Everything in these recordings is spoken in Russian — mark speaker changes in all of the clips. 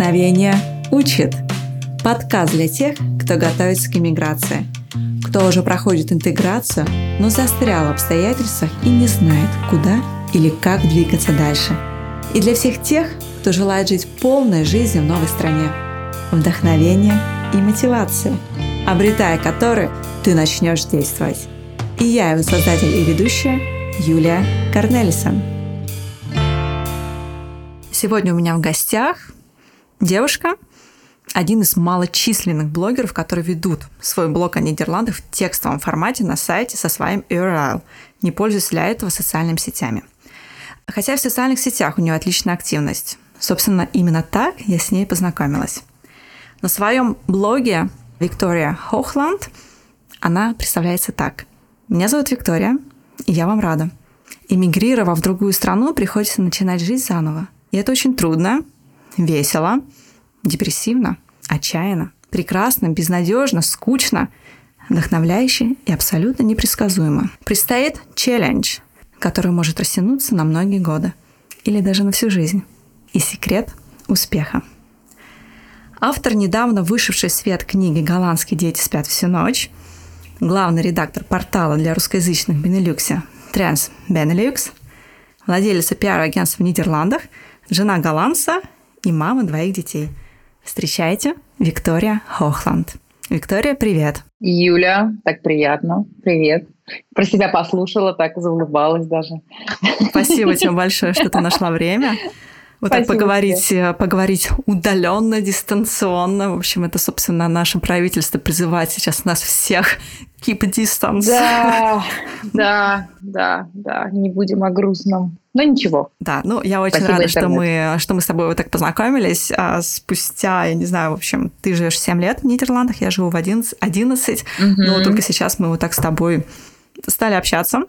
Speaker 1: Вдохновение учит. Подкаст для тех, кто готовится к иммиграции, кто уже проходит интеграцию, но застрял в обстоятельствах и не знает, куда или как двигаться дальше. И для всех тех, кто желает жить полной жизнью в новой стране. Вдохновение и мотивация, обретая которые ты начнешь действовать. И я, его создатель и ведущая, Юлия Корнелисон. Сегодня у меня в гостях девушка, один из малочисленных блогеров, которые ведут свой блог о Нидерландах в текстовом формате на сайте со своим URL, не пользуясь для этого социальными сетями. Хотя в социальных сетях у нее отличная активность. Собственно, именно так я с ней познакомилась. На своем блоге Виктория Хохланд она представляется так. Меня зовут Виктория, и я вам рада. Эмигрировав в другую страну, приходится начинать жизнь заново. И это очень трудно, весело, депрессивно, отчаянно, прекрасно, безнадежно, скучно, вдохновляюще и абсолютно непредсказуемо. Предстоит челлендж, который может растянуться на многие годы или даже на всю жизнь. И секрет успеха. Автор недавно вышедшей свет книги «Голландские дети спят всю ночь», главный редактор портала для русскоязычных Бенелюксе Trans Benelux, владелица пиар-агентства в Нидерландах, жена голландца и мама двоих детей. Встречайте, Виктория Хохланд. Виктория, привет.
Speaker 2: Юля, так приятно. Привет. Про себя послушала, так заулыбалась даже.
Speaker 1: Спасибо тебе большое, что ты нашла время. Вот Спасибо так поговорить, тебе. поговорить удаленно, дистанционно. В общем, это, собственно, наше правительство призывает сейчас нас всех keep distance.
Speaker 2: Да, да, да, да. Не будем о грустном. Но ничего.
Speaker 1: Да, ну я очень Спасибо, рада, что мы, что мы с тобой вот так познакомились. А спустя, я не знаю, в общем, ты живешь 7 лет в Нидерландах, я живу в 11, 11 угу. но только сейчас мы вот так с тобой стали общаться.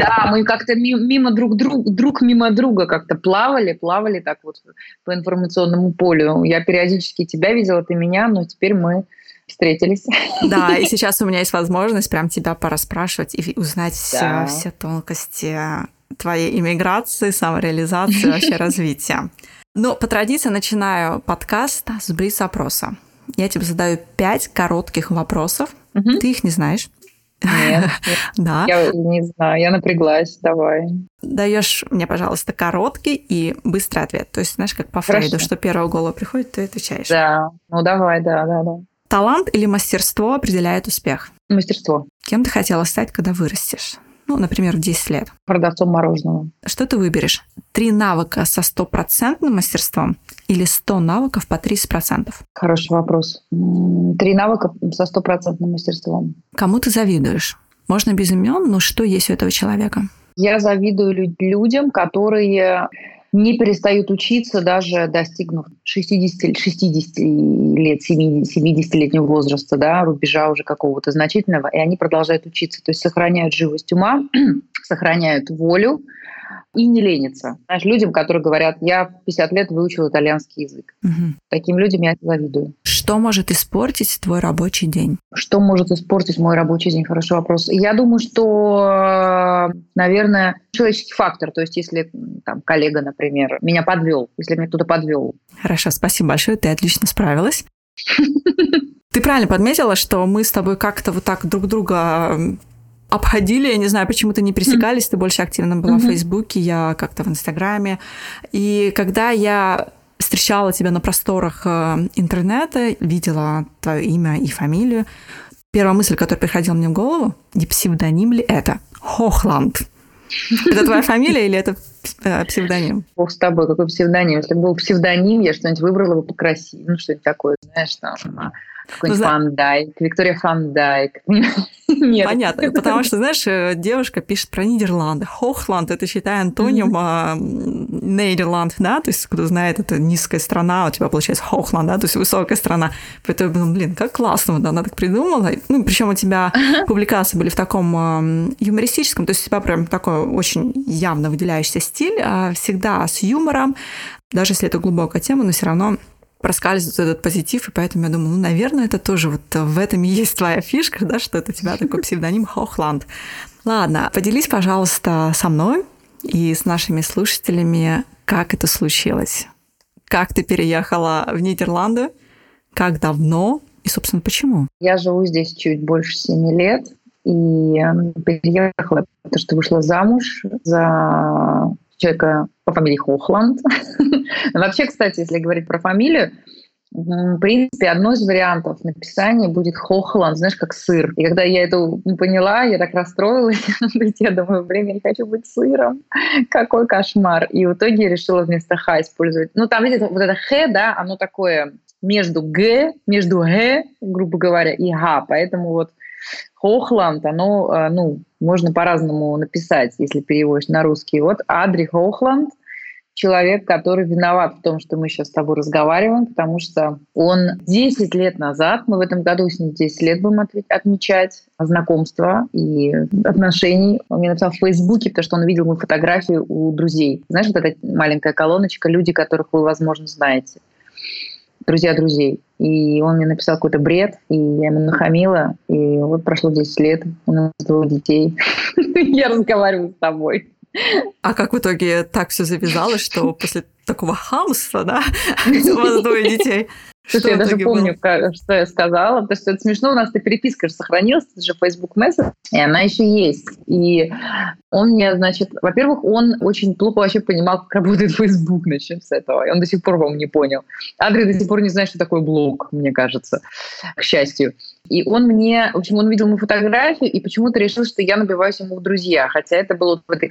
Speaker 2: Да, мы как-то мимо друг друга, друг мимо друга как-то плавали, плавали так вот по информационному полю. Я периодически тебя видела, ты меня, но теперь мы встретились.
Speaker 1: Да, и сейчас у меня есть возможность прям тебя пораспрашивать и узнать да. все, все тонкости твоей иммиграции, самореализации, вообще развития. Но по традиции начинаю подкаст с блиц-опроса. Я тебе задаю пять коротких вопросов. Угу. Ты их не знаешь.
Speaker 2: Нет, да. я не знаю, я напряглась, давай.
Speaker 1: Даешь мне, пожалуйста, короткий и быстрый ответ. То есть, знаешь, как по. Фрейду, что первого голову приходит, ты отвечаешь.
Speaker 2: Да, ну давай, да, да, да.
Speaker 1: Талант или мастерство определяет успех?
Speaker 2: Мастерство.
Speaker 1: Кем ты хотела стать, когда вырастешь? Ну, например, в 10 лет.
Speaker 2: Продавцом мороженого.
Speaker 1: Что ты выберешь? Три навыка со стопроцентным мастерством или 100 навыков по 30%?
Speaker 2: Хороший вопрос. Три навыка со стопроцентным мастерством.
Speaker 1: Кому ты завидуешь? Можно без имен, но что есть у этого человека?
Speaker 2: Я завидую людям, которые не перестают учиться, даже достигнув 60, 60 лет, 70-летнего возраста, да, рубежа уже какого-то значительного, и они продолжают учиться, то есть сохраняют живость ума, сохраняют волю, и не ленится. Знаешь, людям, которые говорят, я в 50 лет выучил итальянский язык. Угу. Таким людям я завидую.
Speaker 1: Что может испортить твой рабочий день?
Speaker 2: Что может испортить мой рабочий день? Хороший вопрос. Я думаю, что, наверное, человеческий фактор. То есть, если там коллега, например, меня подвел, если меня кто-то подвел.
Speaker 1: Хорошо, спасибо большое, ты отлично справилась. Ты правильно подметила, что мы с тобой как-то вот так друг друга обходили, я не знаю, почему ты не пересекались, mm-hmm. ты больше активно была mm-hmm. в Фейсбуке, я как-то в Инстаграме. И когда я встречала тебя на просторах э, интернета, видела твое имя и фамилию, первая мысль, которая приходила мне в голову, не псевдоним ли это? Хохланд. Это твоя фамилия или это э, псевдоним?
Speaker 2: Бог с тобой, какой псевдоним? Если бы был псевдоним, я что-нибудь выбрала бы покрасивее. Ну, что-нибудь такое, знаешь, там, какой-нибудь ну, Фандайк, Виктория Фандайк.
Speaker 1: Нет. Понятно, потому что, знаешь, э, девушка пишет про Нидерланды. Хохланд – это, считай, антоним mm-hmm. Нидерланд, да, то есть, кто знает, это низкая страна, у тебя получается Хохланд, да, то есть высокая страна. Поэтому, ну, блин, как классно, да, она так придумала. Ну, причем у тебя публикации были в таком юмористическом, то есть у тебя прям такой очень явно выделяющийся стиль, а всегда с юмором, даже если это глубокая тема, но все равно проскальзывает этот позитив, и поэтому я думаю, ну, наверное, это тоже вот в этом и есть твоя фишка, да, что это у тебя такой псевдоним Хохланд. Ладно, поделись, пожалуйста, со мной и с нашими слушателями, как это случилось. как ты переехала в Нидерланды, как давно и, собственно, почему?
Speaker 2: Я живу здесь чуть больше семи лет и переехала, потому что вышла замуж за человека по фамилии Хохланд. Вообще, кстати, если говорить про фамилию, в принципе, одно из вариантов написания будет Хохланд, знаешь, как сыр. И когда я это поняла, я так расстроилась. я думаю, блин, я не хочу быть сыром. Какой кошмар. И в итоге я решила вместо Х использовать. Ну, там, видите, вот это Х, да, оно такое между Г, между Г, грубо говоря, и Г. Поэтому вот Хохланд, оно, э, ну, можно по-разному написать, если переводишь на русский. Вот Адри Хохланд – человек, который виноват в том, что мы сейчас с тобой разговариваем, потому что он 10 лет назад, мы в этом году с ним 10 лет будем отмечать знакомства и отношений. Он мне написал в Фейсбуке, потому что он видел мою фотографию у друзей. Знаешь, вот эта маленькая колоночка, люди, которых вы, возможно, знаете. Друзья друзей. И он мне написал какой-то бред, и я ему нахамила. И вот прошло 10 лет, у нас двое детей. Я разговариваю с тобой.
Speaker 1: А как в итоге так все завязалось, что после такого хамства, да, у вас двое детей?
Speaker 2: Слушай, я даже помню, как, что я сказала, потому что это смешно, у нас эта переписка же сохранилась, это же Facebook Messenger, и она еще есть. И он мне, значит, во-первых, он очень плохо вообще понимал, как работает Facebook, начнем с этого. И он до сих пор, по-моему, не понял. Адрес до сих пор не знает, что такое блог, мне кажется, к счастью. И он мне, в общем, он видел мою фотографию и почему-то решил, что я набиваюсь ему в друзья, хотя это было в этой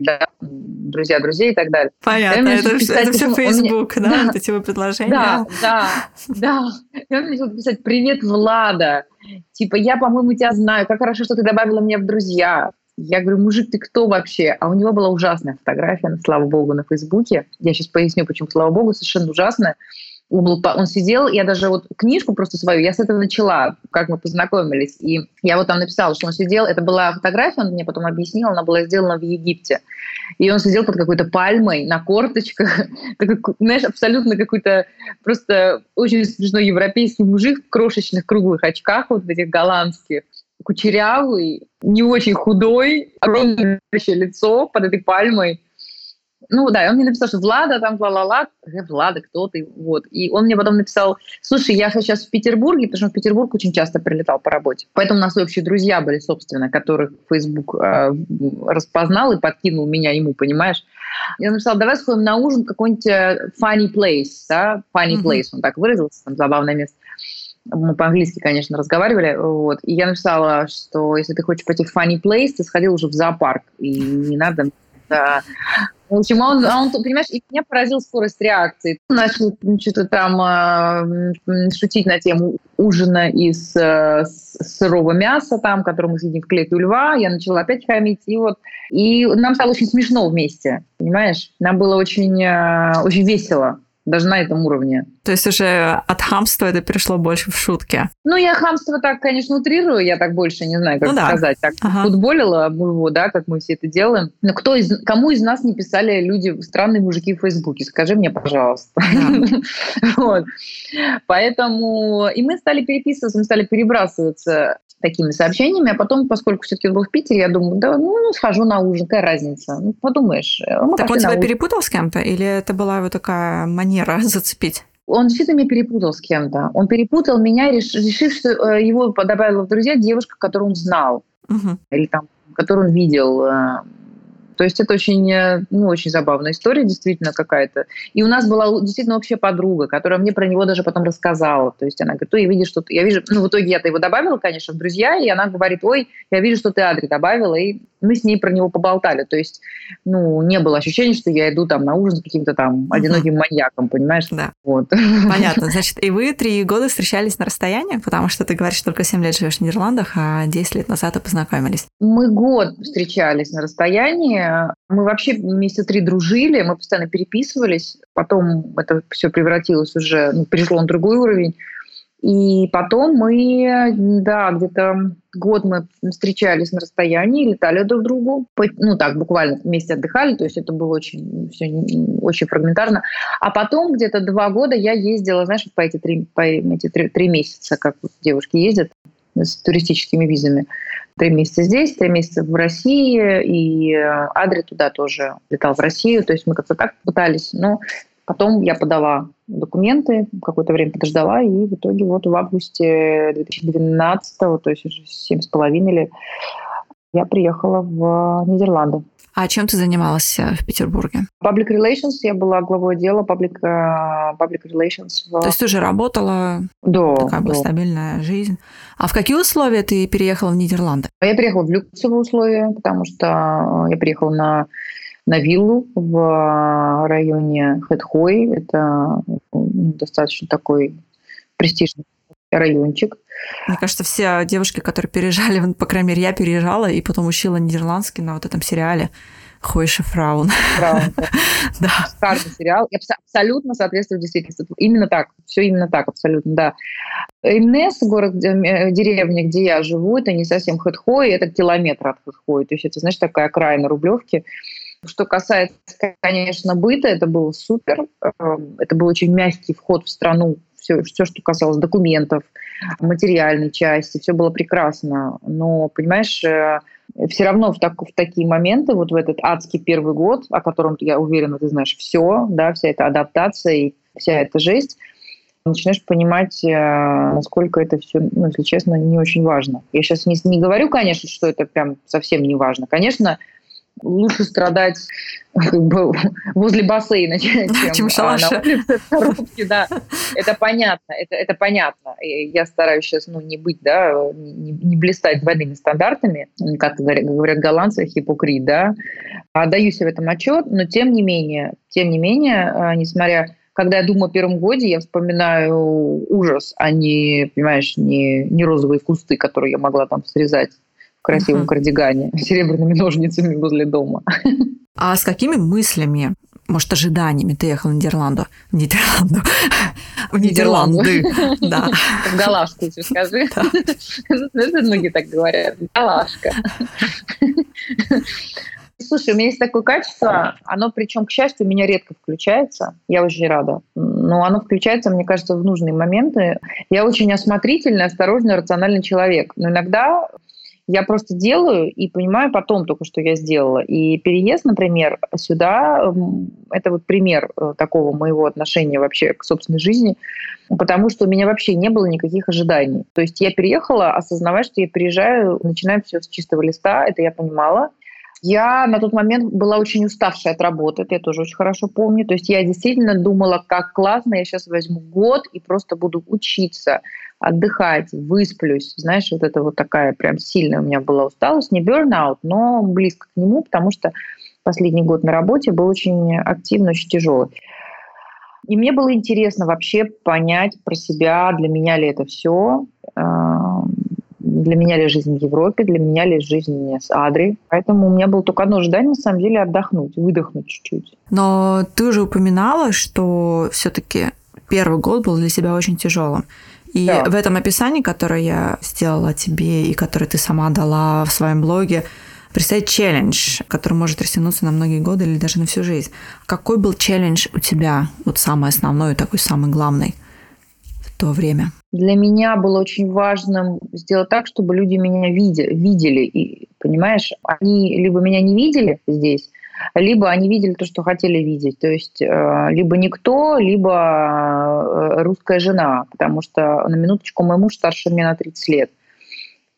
Speaker 2: да, друзья друзей и так далее.
Speaker 1: Понятно, это, писать, это все Facebook, мне... да, да, эти его предложения.
Speaker 2: Да, да, да. И он начал писать «Привет, Влада!» Типа, я, по-моему, тебя знаю, как хорошо, что ты добавила меня в друзья. Я говорю, мужик, ты кто вообще? А у него была ужасная фотография, слава богу, на Фейсбуке. Я сейчас поясню, почему, слава богу, совершенно ужасная он, был, он сидел, я даже вот книжку просто свою, я с этого начала, как мы познакомились. И я вот там написала, что он сидел, это была фотография, он мне потом объяснил, она была сделана в Египте. И он сидел под какой-то пальмой на корточках, такой, знаешь, абсолютно какой-то просто очень смешной европейский мужик в крошечных круглых очках, вот этих голландских, кучерявый, не очень худой, огромное лицо под этой пальмой. Ну да, и он мне написал, что Влада там, ла-ла-ла, Влада, кто ты, вот. И он мне потом написал, слушай, я сейчас в Петербурге, потому что в Петербург очень часто прилетал по работе. Поэтому у нас общие друзья были, собственно, которых Facebook э, распознал и подкинул меня ему, понимаешь? Я написала, давай сходим на ужин в какой-нибудь э, funny place, да, funny mm-hmm. place, он так выразился, там забавное место. Мы по-английски, конечно, разговаривали. Вот. И я написала, что если ты хочешь пойти в funny place, ты сходил уже в зоопарк. И не надо да. В общем, он, он, понимаешь, и меня поразил скорость реакции. Начал что-то там э, шутить на тему ужина из э, сырого мяса, там, который мы съедим в клетке у льва. Я начала опять хамить, и вот и нам стало очень смешно вместе, понимаешь? Нам было очень, э, очень весело даже на этом уровне.
Speaker 1: То есть уже от хамства это перешло больше в шутки?
Speaker 2: Ну, я хамство так, конечно, утрирую, я так больше не знаю, как ну, да. сказать. Так ага. футболила его, да, как мы все это делаем. Но кто из, кому из нас не писали люди, странные мужики в Фейсбуке? Скажи мне, пожалуйста. вот. Поэтому и мы стали переписываться, мы стали перебрасываться такими сообщениями, а потом, поскольку все-таки был в Питере, я думаю, да, ну, ну схожу на ужин, какая разница? Ну, подумаешь.
Speaker 1: Мы так он тебя перепутал с кем-то, или это была вот такая манера зацепить?
Speaker 2: Он действительно меня перепутал с кем-то. Он перепутал меня, решив, что э, его добавила в друзья девушка, которую он знал. Угу. Или там, которую он видел э, то есть это очень, э, ну, очень забавная история, действительно какая-то. И у нас была действительно общая подруга, которая мне про него даже потом рассказала. То есть она говорит, ой, вижу, что ты... Я вижу... Ну, в итоге я-то его добавила, конечно, в друзья, и она говорит, ой, я вижу, что ты Адри добавила, и мы с ней про него поболтали. То есть, ну, не было ощущения, что я иду там на ужин с каким-то там одиноким маньяком, понимаешь?
Speaker 1: Да. Вот. Понятно. Значит, и вы три года встречались на расстоянии, потому что ты говоришь, только 7 лет живешь в Нидерландах, а 10 лет назад и познакомились.
Speaker 2: Мы год встречались на расстоянии. Мы вообще месяца три дружили, мы постоянно переписывались. Потом это все превратилось уже, ну, перешло на другой уровень. И потом мы, да, где-то год мы встречались на расстоянии, летали друг к другу. Ну так, буквально вместе отдыхали, то есть это было очень, все очень фрагментарно. А потом где-то два года я ездила, знаешь, по эти три, по эти три, три месяца, как девушки ездят с туристическими визами. Три месяца здесь, три месяца в России, и Адри туда тоже летал в Россию. То есть мы как-то так пытались. Но Потом я подала документы, какое-то время подождала, и в итоге вот в августе 2012, то есть уже семь с половиной лет, я приехала в Нидерланды.
Speaker 1: А чем ты занималась э, в Петербурге?
Speaker 2: Public Relations. Я была главой отдела Public, uh, public Relations.
Speaker 1: В... То есть ты уже работала?
Speaker 2: Да.
Speaker 1: Такая была стабильная жизнь. А в какие условия ты переехала в Нидерланды?
Speaker 2: Я переехала в люксовые условия, потому что я приехала на на виллу в районе Хэтхой. Это достаточно такой престижный райончик.
Speaker 1: Мне кажется, все девушки, которые переезжали, по крайней мере, я переезжала и потом учила нидерландский на вот этом сериале Хойше Фраун.
Speaker 2: Фраун. Да. Шикарный сериал. И абсолютно соответствует действительности. Именно так. Все именно так, абсолютно, да. Имнес, город, э, деревня, где я живу, это не совсем Хэтхой, это километр от Хэтхой. То есть это, знаешь, такая окраина Рублевки. Что касается, конечно, быта, это было супер. Эм, это был очень мягкий вход в страну. Все, все, что касалось документов, материальной части, все было прекрасно. Но, понимаешь, э, все равно в, так, в такие моменты, вот в этот адский первый год, о котором, я уверена, ты знаешь все, да, вся эта адаптация и вся эта жесть, начинаешь понимать, э, насколько это все, ну, если честно, не очень важно. Я сейчас не, не говорю, конечно, что это прям совсем не важно. Конечно, лучше страдать как бы, возле бассейна, чем, чем а, на улице в коробке, да. Это понятно, это, это понятно. Я стараюсь сейчас ну, не быть, да, не, не блистать двойными стандартами, как говорят, голландцы, хипокрит, да. Отдаю себе в этом отчет, но тем не менее, тем не менее, а, несмотря когда я думаю о первом годе, я вспоминаю ужас, а не, понимаешь, не, не розовые кусты, которые я могла там срезать в красивом uh-huh. кардигане серебряными ножницами возле дома.
Speaker 1: А с какими мыслями, может, ожиданиями ты ехала в Нидерланду? В Нидерланду. В Нидерланды. Да.
Speaker 2: В Галашку еще скажи. Многие так говорят. Галашка. Слушай, у меня есть такое качество, оно причем, к счастью, у меня редко включается, я очень рада, но оно включается, мне кажется, в нужные моменты. Я очень осмотрительный, осторожный, рациональный человек, но иногда я просто делаю и понимаю потом только, что я сделала. И переезд, например, сюда, это вот пример э, такого моего отношения вообще к собственной жизни, потому что у меня вообще не было никаких ожиданий. То есть я переехала, осознавая, что я приезжаю, начинаю все с чистого листа, это я понимала. Я на тот момент была очень уставшая от работы, это я тоже очень хорошо помню. То есть я действительно думала, как классно, я сейчас возьму год и просто буду учиться, отдыхать, высплюсь. Знаешь, вот это вот такая прям сильная у меня была усталость. Не burnout, но близко к нему, потому что последний год на работе был очень активно, очень тяжелый. И мне было интересно вообще понять про себя, для меня ли это все, для меня ли жизнь в Европе, для меня ли жизнь с Адри. Поэтому у меня было только одно желание, на самом деле, отдохнуть, выдохнуть чуть-чуть.
Speaker 1: Но ты уже упоминала, что все-таки первый год был для себя очень тяжелым. И да. в этом описании, которое я сделала тебе и которое ты сама дала в своем блоге, представить челлендж, который может растянуться на многие годы или даже на всю жизнь. Какой был челлендж у тебя, вот самый основной, такой самый главный в то время?
Speaker 2: для меня было очень важным сделать так, чтобы люди меня видели, видели. И, понимаешь, они либо меня не видели здесь, либо они видели то, что хотели видеть. То есть э, либо никто, либо э, русская жена, потому что на минуточку мой муж старше меня на 30 лет.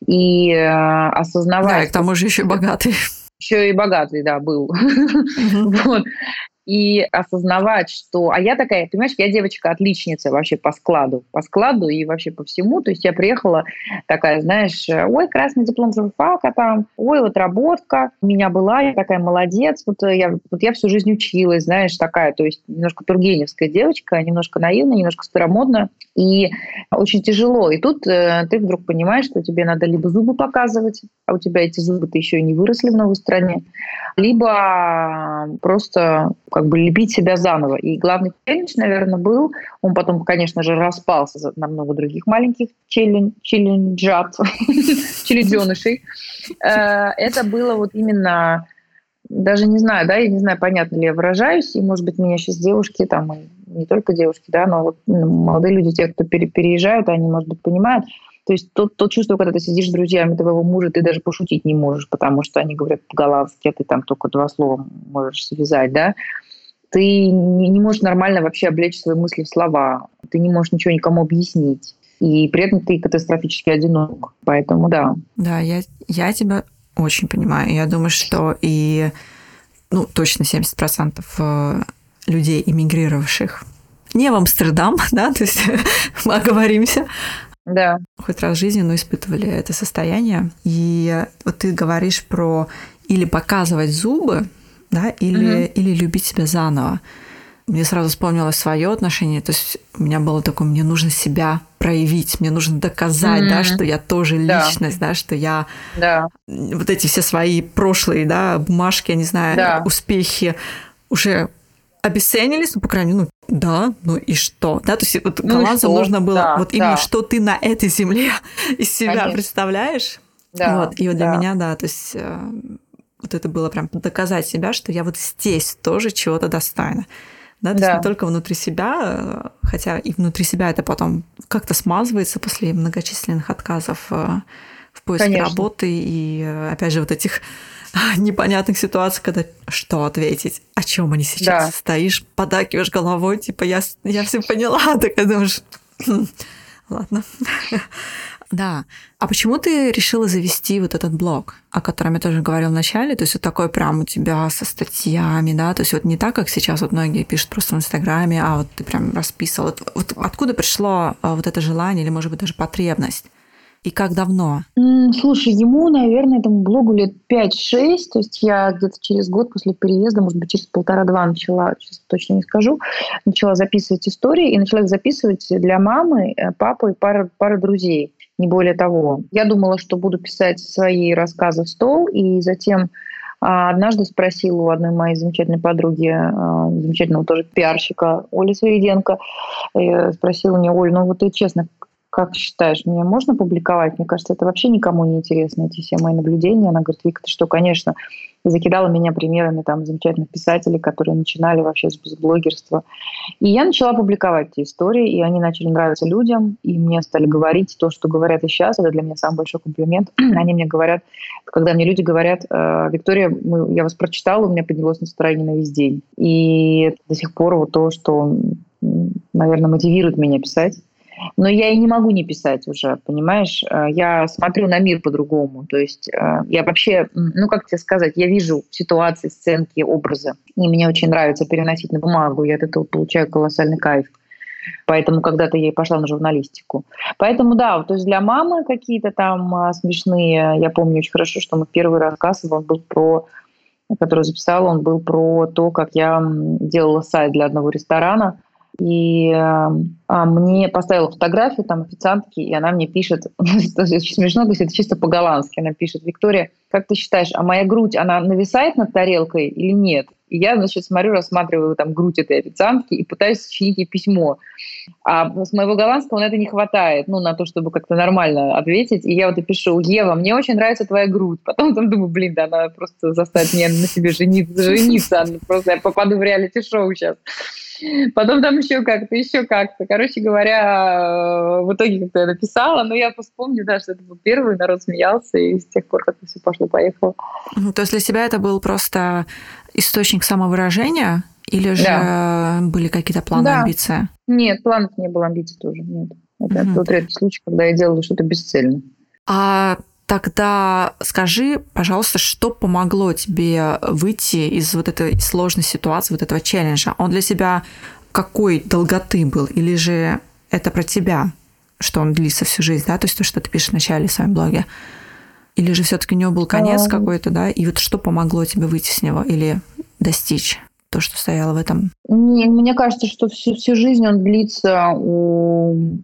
Speaker 2: И э, осознавая...
Speaker 1: Да, и к тому же еще богатый.
Speaker 2: Еще и богатый, да, был. Вот и осознавать, что... А я такая, понимаешь, я девочка-отличница вообще по складу, по складу и вообще по всему. То есть я приехала такая, знаешь, ой, красный диплом журфака там, ой, вот работка у меня была, я такая молодец, вот я, вот я всю жизнь училась, знаешь, такая, то есть немножко тургеневская девочка, немножко наивная, немножко старомодная, и очень тяжело. И тут э, ты вдруг понимаешь, что тебе надо либо зубы показывать, а у тебя эти зубы-то еще и не выросли в новой стране, либо просто как бы лепить себя заново. И главный челлендж, наверное, был, он потом, конечно же, распался на много других маленьких челлендж, челленджат, челлендженышей. Э, это было вот именно даже не знаю, да, я не знаю, понятно ли я выражаюсь, и, может быть, меня сейчас девушки, там, не только девушки, да, но вот ну, молодые люди, те, кто переезжают, они, может быть, понимают, то есть то, то чувство, когда ты сидишь с друзьями твоего мужа, ты даже пошутить не можешь, потому что они говорят по-голландски, а ты там только два слова можешь связать, да. Ты не, не можешь нормально вообще облечь свои мысли в слова, ты не можешь ничего никому объяснить. И при этом ты катастрофически одинок. Поэтому да.
Speaker 1: Да, я, я тебя очень понимаю. Я думаю, что и ну, точно 70% э, людей, эмигрировавших не в Амстердам, да, то есть мы оговоримся,
Speaker 2: да.
Speaker 1: хоть раз в жизни, но испытывали это состояние. И вот ты говоришь про или показывать зубы, да, или, угу. или любить себя заново. Мне сразу вспомнилось свое отношение. То есть у меня было такое, мне нужно себя проявить, мне нужно доказать, mm-hmm. да, что я тоже личность, да, да что я
Speaker 2: да.
Speaker 1: вот эти все свои прошлые, да, бумажки, я не знаю, да. успехи уже обесценились, ну, по крайней мере, ну, да, ну и что, да, то есть вот ну Каланзу нужно было да, вот именно, да. что ты на этой земле из себя Конечно. представляешь, да, вот, и вот для да. меня, да, то есть э, вот это было прям доказать себя, что я вот здесь тоже чего-то достойна. Да, то да. есть не только внутри себя, э, хотя и внутри себя это потом как-то смазывается после многочисленных отказов э, в поиске Конечно. работы и, э, опять же, вот этих непонятных ситуаций, когда что ответить, о чем они сейчас да. стоишь, подакиваешь головой, типа я, я все поняла, так я думаешь, «Хм, ладно. Да. А почему ты решила завести вот этот блог, о котором я тоже говорила в начале? То есть вот такой прям у тебя со статьями, да? То есть вот не так, как сейчас вот многие пишут просто в Инстаграме, а вот ты прям расписывал. Вот, вот откуда пришло а, вот это желание или, может быть, даже потребность? И как давно?
Speaker 2: Слушай, ему, наверное, этому блогу лет 5-6. То есть я где-то через год после переезда, может быть, через полтора-два начала, сейчас точно не скажу, начала записывать истории и начала их записывать для мамы, э, папы и пары, пары друзей не более того. Я думала, что буду писать свои рассказы в стол, и затем а, однажды спросила у одной моей замечательной подруги, а, замечательного тоже пиарщика Оли Свириденко, спросила мне, Оль, ну вот ты честно, как считаешь, мне можно публиковать? Мне кажется, это вообще никому не интересно, эти все мои наблюдения. Она говорит, Вика, ты что, конечно, и закидала меня примерами там замечательных писателей, которые начинали вообще с, блогерства. И я начала публиковать эти истории, и они начали нравиться людям, и мне стали говорить то, что говорят и сейчас. Это для меня самый большой комплимент. они мне говорят, когда мне люди говорят, «Э, Виктория, мы, я вас прочитала, у меня поднялось настроение на весь день. И до сих пор вот то, что, наверное, мотивирует меня писать, но я и не могу не писать уже, понимаешь? Э, я смотрю на мир по-другому. То есть э, я вообще, ну как тебе сказать, я вижу ситуации, сценки, образы. И мне очень нравится переносить на бумагу. Я от этого получаю колоссальный кайф. Поэтому когда-то я и пошла на журналистику. Поэтому да, то есть для мамы какие-то там а, смешные. Я помню очень хорошо, что мы первый рассказ, он был про который записала, он был про то, как я делала сайт для одного ресторана, и а, мне поставила фотографию там официантки, и она мне пишет, это очень смешно, то есть это чисто по-голландски, она пишет, Виктория, как ты считаешь, а моя грудь, она нависает над тарелкой или нет? И я, значит, смотрю, рассматриваю там грудь этой официантки и пытаюсь сочинить ей письмо. А с моего голландского на это не хватает, ну, на то, чтобы как-то нормально ответить. И я вот и пишу, Ева, мне очень нравится твоя грудь. Потом там думаю, блин, да, она просто заставит меня на себе жениться, жениться. Просто я попаду в реалити-шоу сейчас. Потом там еще как-то, еще как-то. Короче говоря, в итоге как-то я написала, но я вспомню, да, что это был первый, народ смеялся, и с тех пор как-то все пошло-поехало.
Speaker 1: То есть для себя это был просто источник самовыражения, или же да. были какие-то планы, да. амбиции?
Speaker 2: Нет, планов не было, амбиций тоже нет. Это угу. тот редкий случай, когда я делала что-то бесцельно.
Speaker 1: А Тогда скажи, пожалуйста, что помогло тебе выйти из вот этой сложной ситуации, вот этого челленджа? Он для тебя какой долготы был? Или же это про тебя, что он длится всю жизнь, да? То есть то, что ты пишешь в начале в своем блоге. Или же все-таки у него был конец а... какой-то, да? И вот что помогло тебе выйти с него или достичь? то, что стояло в этом?
Speaker 2: Не, мне кажется, что всю, всю жизнь он длится у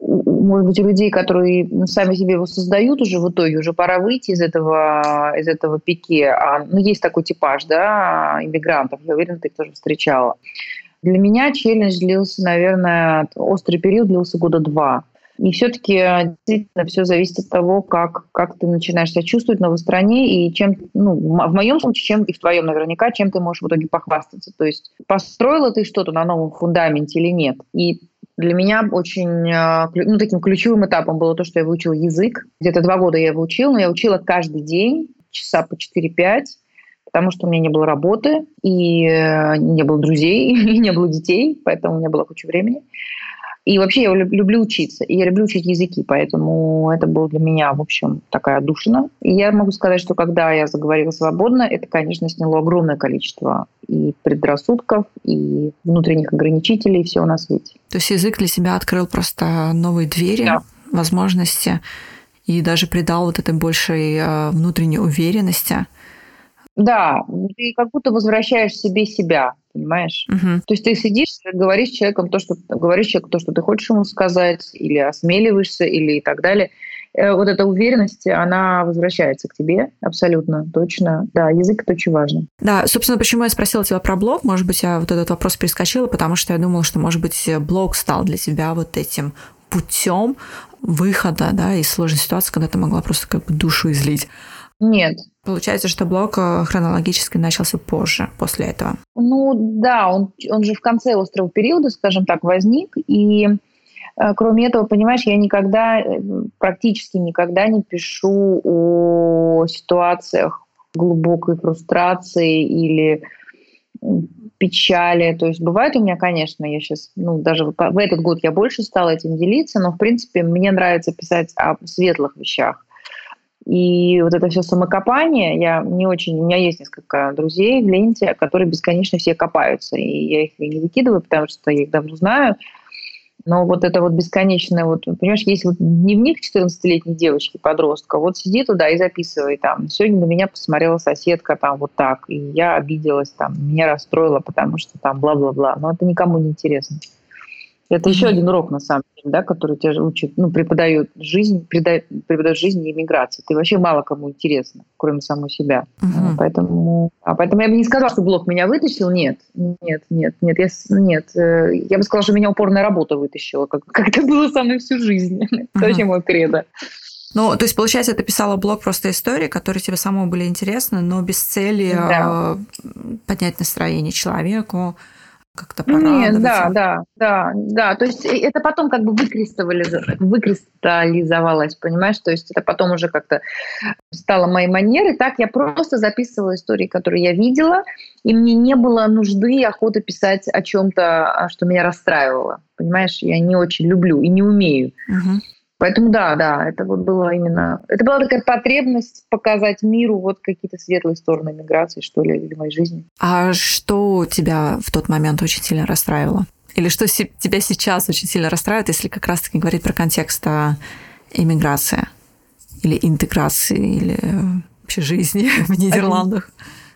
Speaker 2: может быть, у людей, которые сами себе его создают уже в итоге, уже пора выйти из этого, из этого пике. А, ну, есть такой типаж, да, иммигрантов. Я уверена, ты их тоже встречала. Для меня челлендж длился, наверное, острый период длился года два. И все-таки действительно все зависит от того, как, как ты начинаешь себя чувствовать в новой стране и чем, ну, в моем случае, чем и в твоем наверняка, чем ты можешь в итоге похвастаться. То есть построила ты что-то на новом фундаменте или нет. И для меня очень а, ну, таким ключевым этапом было то, что я выучила язык. Где-то два года я его учила, но я учила каждый день, часа по 4-5 потому что у меня не было работы, и э, не было друзей, и не было детей, поэтому у меня было куча времени. И вообще я люблю учиться, и я люблю учить языки, поэтому это было для меня, в общем, такая душина. И я могу сказать, что когда я заговорила свободно, это, конечно, сняло огромное количество и предрассудков, и внутренних ограничителей, и всего на свете.
Speaker 1: То есть язык для себя открыл просто новые двери, да. возможности, и даже придал вот этой большей э, внутренней уверенности –
Speaker 2: да, ты как будто возвращаешь себе себя, понимаешь? Угу. То есть ты сидишь, говоришь человеком то, что говоришь человеку то, что ты хочешь ему сказать, или осмеливаешься, или и так далее. Э, вот эта уверенность, она возвращается к тебе абсолютно, точно. Да, язык это очень важно.
Speaker 1: Да, собственно, почему я спросила тебя про блог, может быть, я вот этот вопрос перескочила, потому что я думала, что, может быть, блог стал для тебя вот этим путем выхода да, из сложной ситуации, когда ты могла просто как бы душу излить.
Speaker 2: Нет.
Speaker 1: Получается, что блок э, хронологически начался позже, после этого.
Speaker 2: Ну да, он, он же в конце острого периода, скажем так, возник. И э, кроме этого, понимаешь, я никогда, э, практически никогда не пишу о ситуациях глубокой фрустрации или печали. То есть бывает у меня, конечно, я сейчас, ну, даже в этот год я больше стала этим делиться, но, в принципе, мне нравится писать о светлых вещах. И вот это все самокопание, я не очень... У меня есть несколько друзей в ленте, которые бесконечно все копаются. И я их не выкидываю, потому что я их давно знаю. Но вот это вот бесконечное, вот, понимаешь, есть вот дневник 14-летней девочки, подростка, вот сиди туда и записывай там. Сегодня на меня посмотрела соседка там вот так, и я обиделась там, меня расстроила, потому что там бла-бла-бла. Но это никому не интересно. Это mm-hmm. еще один урок, на самом деле, да, который тебя учит, ну, преподает жизнь, преподает, преподает жизнь и иммиграции. Ты вообще мало кому интересно, кроме самого себя. Mm-hmm. Поэтому, а поэтому я бы не сказала, что блог меня вытащил. Нет, нет, нет, нет. Я, нет. Э, я бы сказала, что меня упорная работа вытащила, как, как это было со мной всю жизнь. Mm-hmm. Это вообще мой кредо.
Speaker 1: Ну, то есть, получается, ты писала блог просто истории, которые тебе самому были интересны, но без цели да. Э, поднять настроение человеку, как-то порадовать?
Speaker 2: Нет, да, да, да, да. То есть это потом как бы выкристаллизовалось, понимаешь? То есть это потом уже как-то стало моей манерой. Так я просто записывала истории, которые я видела, и мне не было нужды и охоты писать о чем-то, а, что меня расстраивало. Понимаешь, я не очень люблю и не умею. Угу. Поэтому да, да, это вот было именно... Это была такая потребность показать миру вот какие-то светлые стороны миграции, что ли, или моей жизни.
Speaker 1: А что тебя в тот момент очень сильно расстраивало? Или что тебя сейчас очень сильно расстраивает, если как раз-таки говорить про контекст иммиграции или интеграции, или вообще жизни в Нидерландах?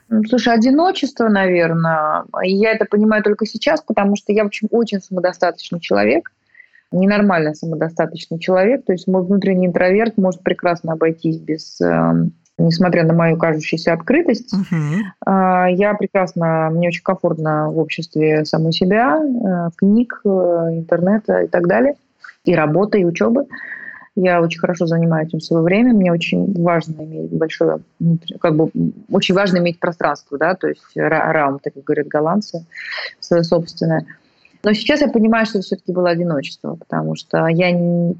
Speaker 2: Ну, слушай, одиночество, наверное. Я это понимаю только сейчас, потому что я, в общем, очень самодостаточный человек ненормально самодостаточный человек. То есть мой внутренний интроверт может прекрасно обойтись без эм, несмотря на мою кажущуюся открытость, uh-huh. я прекрасно, мне очень комфортно в обществе самой себя, э, книг, э, интернета и так далее, и работы, и учебы. Я очень хорошо занимаю этим свое время. Мне очень важно иметь большое, как бы, очень важно иметь пространство, да, то есть раум, так как говорят голландцы, свое собственное. Но сейчас я понимаю, что это все-таки было одиночество, потому что я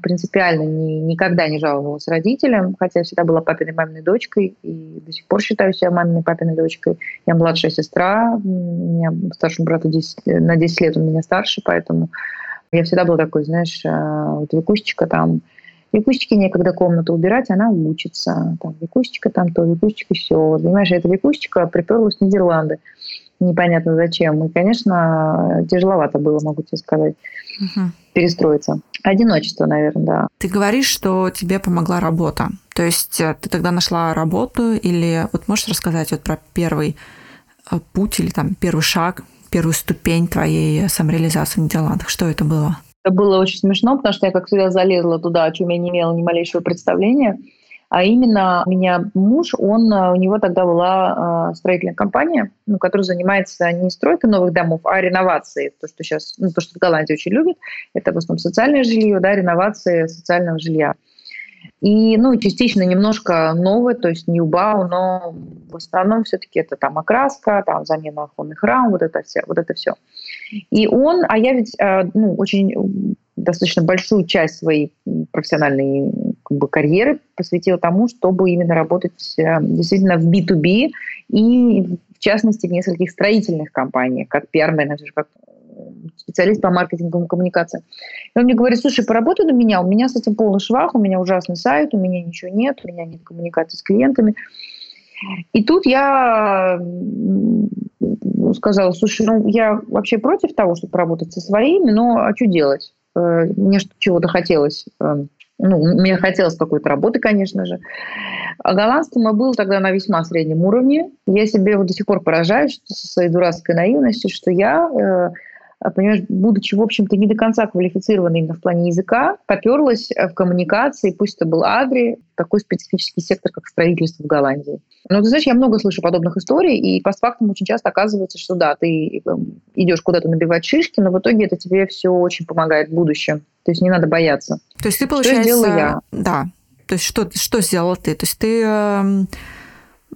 Speaker 2: принципиально не, никогда не жаловалась родителям, хотя я всегда была папиной маминой дочкой и до сих пор считаю себя маминой папиной дочкой. Я младшая сестра, у меня старшему брату 10, на 10 лет он меня старше, поэтому я всегда была такой, знаешь, э, вот Викусечка там, Викусечке некогда комнату убирать, она учится. Там, Викусечка там то, Викусечка все. Понимаешь, эта Викусечка приперлась в Нидерланды непонятно зачем. И, конечно, тяжеловато было, могу тебе сказать, угу. перестроиться. Одиночество, наверное, да.
Speaker 1: Ты говоришь, что тебе помогла работа. То есть э, ты тогда нашла работу или вот можешь рассказать вот про первый э, путь или там первый шаг, первую ступень твоей самореализации в Нидерландах? Что это было?
Speaker 2: Это было очень смешно, потому что я, как всегда, залезла туда, о чем я не имела ни малейшего представления. А именно у меня муж, он, э, у него тогда была э, строительная компания, ну, которая занимается не стройкой новых домов, а реновацией. То, что сейчас, ну, то, что в Голландии очень любят, это в основном социальное жилье, да, реновация социального жилья. И, ну, частично немножко новое, то есть Ньюбау, но в основном все-таки это там окраска, там замена оконных рам, вот это все, вот это все. И он, а я ведь, э, ну, очень достаточно большую часть своей профессиональной как бы, карьеры посвятила тому, чтобы именно работать э, действительно в B2B и в частности в нескольких строительных компаниях, как пиар-менеджер, как специалист по маркетинговым коммуникациям. И он мне говорит, слушай, поработай на меня, у меня с этим полный швах, у меня ужасный сайт, у меня ничего нет, у меня нет коммуникации с клиентами. И тут я сказала, слушай, ну я вообще против того, чтобы работать со своими, но а что делать? Э, мне чего-то хотелось ну, мне хотелось какой-то работы, конечно же. А голландский мой был тогда на весьма среднем уровне. Я себе вот до сих пор поражаюсь со своей дурацкой наивностью, что я э, понимаешь, будучи, в общем-то, не до конца квалифицированной именно в плане языка, поперлась э, в коммуникации, пусть это был Адри, такой специфический сектор, как строительство в Голландии. Но ты знаешь, я много слышу подобных историй, и по фактам очень часто оказывается, что да, ты эм, идешь куда-то набивать шишки, но в итоге это тебе все очень помогает в будущем. То есть не надо бояться.
Speaker 1: То есть ты, получается... Что я? Да. То есть что, что сделал ты? То есть ты эм,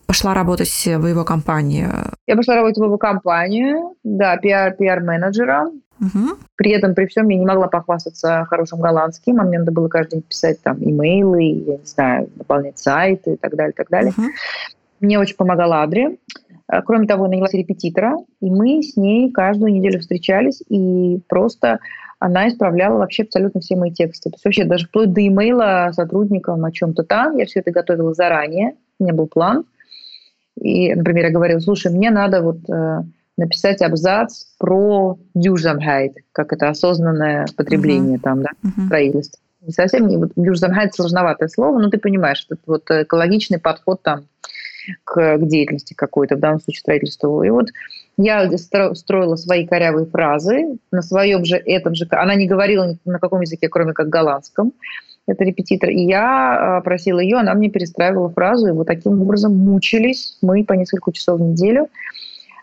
Speaker 1: пошла работать в его компанию?
Speaker 2: Я пошла работать в его компанию, да, пиар, пиар-менеджера. Угу. При этом, при всем, я не могла похвастаться хорошим голландским. А мне надо было каждый день писать там имейлы, я не знаю, наполнять сайты и так далее, так далее. Угу. Мне очень помогала Адри. А, кроме того, нанялась репетитора, и мы с ней каждую неделю встречались, и просто она исправляла вообще абсолютно все мои тексты. То есть вообще даже вплоть до имейла сотрудникам о чем-то там. Я все это готовила заранее, у меня был план – и, например, я говорила, слушай, мне надо вот э, написать абзац про дюжамхайт, как это осознанное потребление uh-huh. там, да, uh-huh. строительство. Не совсем не вот дюжамхайт сложноватое слово, но ты понимаешь, это вот экологичный подход там к, к деятельности какой-то, в данном случае строительству. И вот я строила свои корявые фразы на своем же этом же... Она не говорила на каком языке, кроме как голландском это репетитор, и я а, просила ее, она мне перестраивала фразу, и вот таким образом мучились мы по несколько часов в неделю.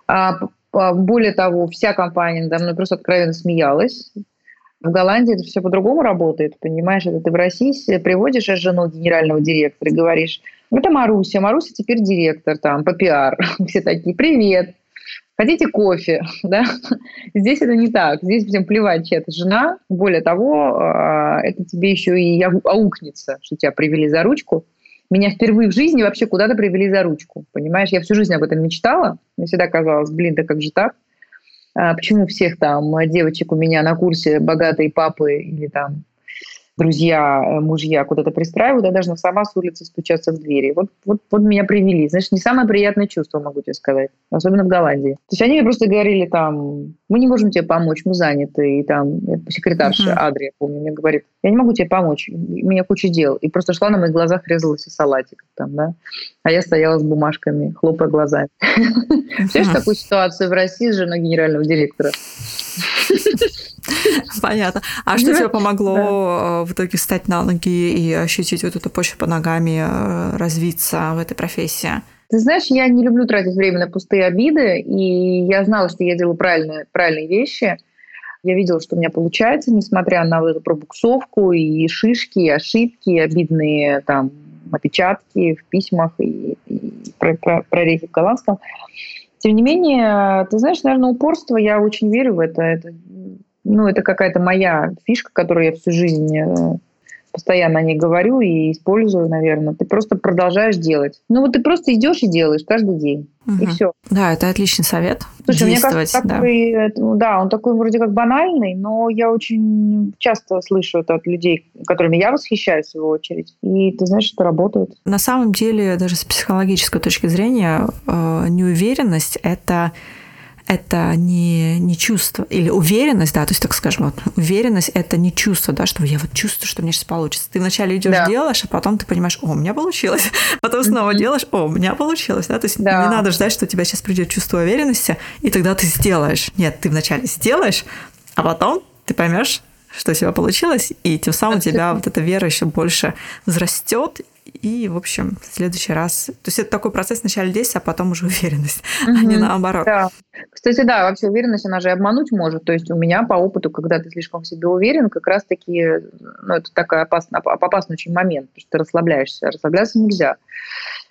Speaker 2: А, более того, вся компания надо мной просто откровенно смеялась. В Голландии это все по-другому работает, понимаешь? Это ты в России приводишь жену генерального директора и говоришь, это Маруся, Маруся теперь директор там по пиар. Все такие, привет, Хотите кофе, да? Здесь это не так. Здесь всем плевать, чья это жена. Более того, а, это тебе еще и аукнется, что тебя привели за ручку. Меня впервые в жизни вообще куда-то привели за ручку. Понимаешь, я всю жизнь об этом мечтала. Мне всегда казалось, блин, да как же так? А почему всех там девочек у меня на курсе богатые папы или там друзья, э, мужья куда-то пристраивают, я должна сама с улицы стучаться в двери. Вот, вот, вот меня привели. Знаешь, не самое приятное чувство, могу тебе сказать. Особенно в Голландии. То есть они мне просто говорили там, мы не можем тебе помочь, мы заняты. И там секретарша uh-huh. Адри, я помню, мне говорит, я не могу тебе помочь, у меня куча дел. И просто шла на моих глазах, резалась салатик там, да. А я стояла с бумажками, хлопая глазами. Представляешь такую ситуацию в России с женой генерального директора?
Speaker 1: Понятно. А что тебе помогло э, в итоге встать на ноги и ощутить вот эту почву под ногами, э, развиться в этой профессии?
Speaker 2: Ты знаешь, я не люблю тратить время на пустые обиды, и я знала, что я делаю правильные, правильные вещи. Я видела, что у меня получается, несмотря на эту пробуксовку и шишки, и ошибки, и обидные там опечатки в письмах и, и прорехи в голландском. Тем не менее, ты знаешь, наверное, упорство, я очень верю в это. Это ну, это какая-то моя фишка, которую я всю жизнь э, постоянно о ней говорю и использую, наверное. Ты просто продолжаешь делать. Ну вот ты просто идешь и делаешь каждый день. Угу. И все.
Speaker 1: Да, это отличный совет.
Speaker 2: Слушай, мне кажется, такой, да. Ну да, он такой вроде как банальный, но я очень часто слышу это от людей, которыми я восхищаюсь в свою очередь. И ты знаешь, что работает.
Speaker 1: На самом деле, даже с психологической точки зрения, э, неуверенность это это не, не чувство, или уверенность, да, то есть, так скажем, вот, уверенность – это не чувство, да, что я вот чувствую, что мне сейчас получится. Ты вначале идешь, да. делаешь, а потом ты понимаешь, о, у меня получилось. Потом снова mm-hmm. делаешь, о, у меня получилось, да, то есть да. не надо ждать, что у тебя сейчас придет чувство уверенности, и тогда ты сделаешь. Нет, ты вначале сделаешь, а потом ты поймешь, что у тебя получилось, и тем самым у тебя вот эта вера еще больше взрастет, и, в общем, в следующий раз... То есть это такой процесс сначала действия, а потом уже уверенность, mm-hmm. а не наоборот.
Speaker 2: Да. Кстати, да, вообще уверенность, она же обмануть может. То есть у меня по опыту, когда ты слишком в себе уверен, как раз-таки, ну, это такой опасный, опасный очень момент, потому что ты расслабляешься. Расслабляться нельзя,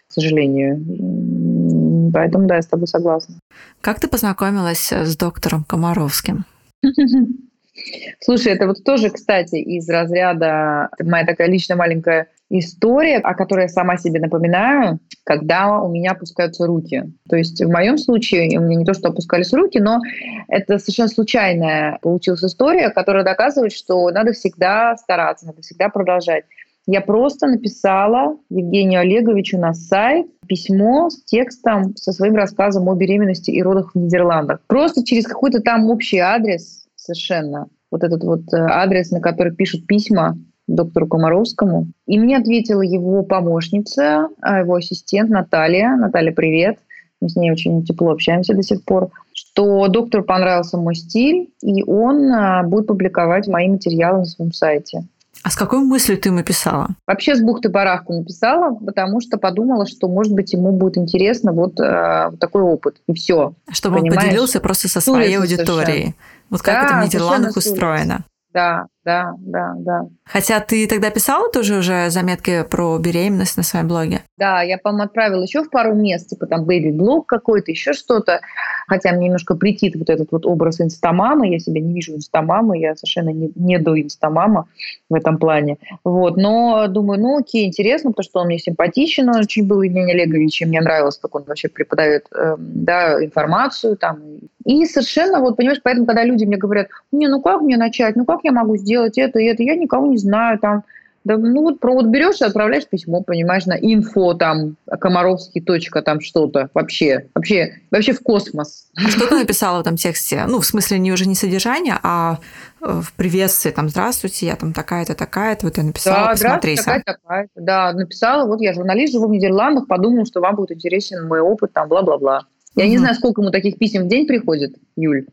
Speaker 2: к сожалению. Поэтому, да, я с тобой согласна.
Speaker 1: Как ты познакомилась с доктором Комаровским?
Speaker 2: Слушай, это вот тоже, кстати, из разряда моя такая личная маленькая история, о которой я сама себе напоминаю, когда у меня опускаются руки. То есть в моем случае у меня не то, что опускались руки, но это совершенно случайная получилась история, которая доказывает, что надо всегда стараться, надо всегда продолжать. Я просто написала Евгению Олеговичу на сайт письмо с текстом со своим рассказом о беременности и родах в Нидерландах. Просто через какой-то там общий адрес совершенно. Вот этот вот э, адрес, на который пишут письма доктору Комаровскому. И мне ответила его помощница, а, его ассистент Наталья. Наталья, привет. Мы с ней очень тепло общаемся до сих пор. Что доктору понравился мой стиль, и он а, будет публиковать мои материалы на своем сайте.
Speaker 1: А с какой мыслью ты ему писала?
Speaker 2: Вообще с бухты-барахты написала, потому что подумала, что, может быть, ему будет интересно вот э, такой опыт. И все.
Speaker 1: Чтобы понимаешь? он поделился просто со своей аудиторией. Совершенно. Вот как да, это в Нидерландах устроено.
Speaker 2: Да, да, да, да.
Speaker 1: Хотя ты тогда писала тоже уже заметки про беременность на своем блоге?
Speaker 2: Да, я, по-моему, отправила еще в пару мест, типа там бэйби-блог какой-то, еще что-то. Хотя мне немножко претит вот этот вот образ инстамамы. Я себя не вижу инстамамы, я совершенно не, не до инстамама в этом плане. Вот. Но думаю, ну окей, интересно, потому что он мне симпатичен, он очень был Евгений Олегович, и мне нравилось, как он вообще преподает э, да, информацию там. И совершенно, вот понимаешь, поэтому, когда люди мне говорят, не, ну как мне начать, ну как я могу сделать это и это, я никого не знаю, там, да, ну вот, про, вот берешь и отправляешь письмо, понимаешь, на инфо там, комаровский точка там что-то, вообще, вообще, вообще в космос.
Speaker 1: А что ты написала в этом тексте? Ну, в смысле, не уже не содержание, а э, в приветствии, там, здравствуйте, я там такая-то, такая-то, вот я написала,
Speaker 2: да,
Speaker 1: посмотри
Speaker 2: такая, такая Да, написала, вот я журналист, живу в Нидерландах, подумала, что вам будет интересен мой опыт, там, бла-бла-бла. Я угу. не знаю, сколько ему таких писем в день приходит, Юль.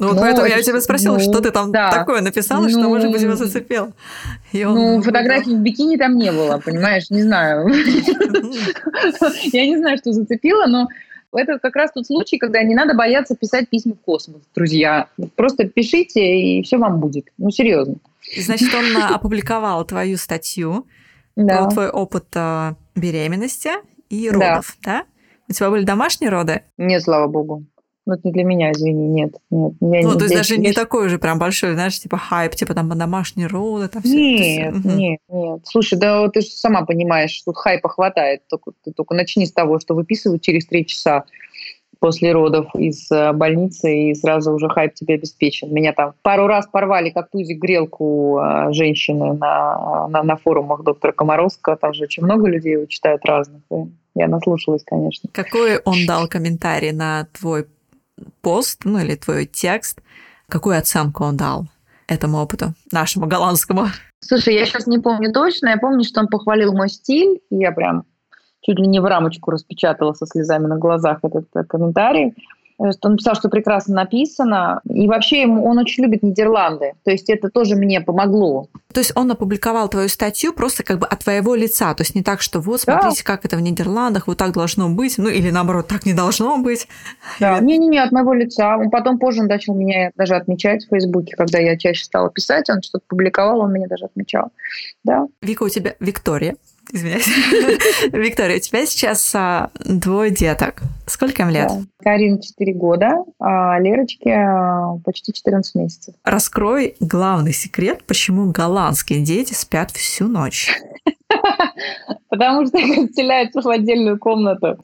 Speaker 1: Ну, вот поэтому я тебя спросила, ну, что ты там да. такое написала, ну, что, может быть, его зацепил.
Speaker 2: И он ну, фотографий в бикини там не было, понимаешь, не знаю. Я не знаю, что зацепило, но это как раз тот случай, когда не надо бояться писать письма в космос, друзья. Просто пишите, и все вам будет. Ну, серьезно.
Speaker 1: Значит, он а, опубликовал твою статью твой опыт а, беременности и родов, да? У тебя были домашние роды?
Speaker 2: Нет, слава богу. Ну, это не для меня, извини, нет. нет
Speaker 1: я ну, не, то есть даже не такой уже прям большой, знаешь, типа хайп, типа там домашние роды, там
Speaker 2: все. Нет, все. нет, нет. Слушай, да ты же сама понимаешь, что хайпа хватает. Только, ты только начни с того, что выписывают через три часа после родов из э, больницы, и сразу уже хайп тебе обеспечен. Меня там пару раз порвали как тузик грелку э, женщины на, на, на форумах доктора Комаровского. Там же очень много людей его читают разных. И я наслушалась, конечно.
Speaker 1: Какой он дал комментарий на твой пост, ну или твой текст, какую оценку он дал этому опыту, нашему голландскому?
Speaker 2: Слушай, я сейчас не помню точно, я помню, что он похвалил мой стиль, и я прям чуть ли не в рамочку распечатала со слезами на глазах этот э, комментарий. Э, он написал, что прекрасно написано. И вообще ему, он очень любит Нидерланды. То есть это тоже мне помогло.
Speaker 1: То есть он опубликовал твою статью просто как бы от твоего лица. То есть не так, что вот, смотрите, да. как это в Нидерландах, вот так должно быть. Ну или наоборот, так не должно быть.
Speaker 2: Да, не-не-не, от моего лица. Он потом позже начал меня даже отмечать в Фейсбуке, когда я чаще стала писать, он что-то публиковал, он меня даже отмечал. Да.
Speaker 1: Вика, у тебя Виктория. Извиняюсь. Виктория, у тебя сейчас а, двое деток. Сколько им лет? Да.
Speaker 2: Карин 4 года, а Лерочке а, почти 14 месяцев.
Speaker 1: Раскрой главный секрет, почему голландские дети спят всю ночь.
Speaker 2: Потому что отселяются в отдельную комнату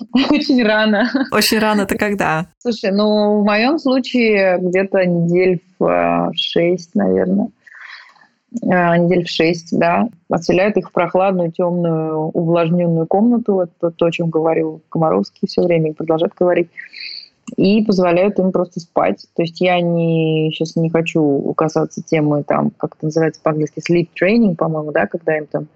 Speaker 2: очень рано.
Speaker 1: Очень рано это когда?
Speaker 2: Слушай, ну в моем случае где-то недель в 6, наверное. Э, недель в шесть, да, отселяют их в прохладную, темную, увлажненную комнату, это то, о чем говорил Комаровский все время и продолжает говорить, и позволяют им просто спать. То есть я не, сейчас не хочу касаться темы, там, как это называется по-английски, sleep training, по-моему, да, когда им там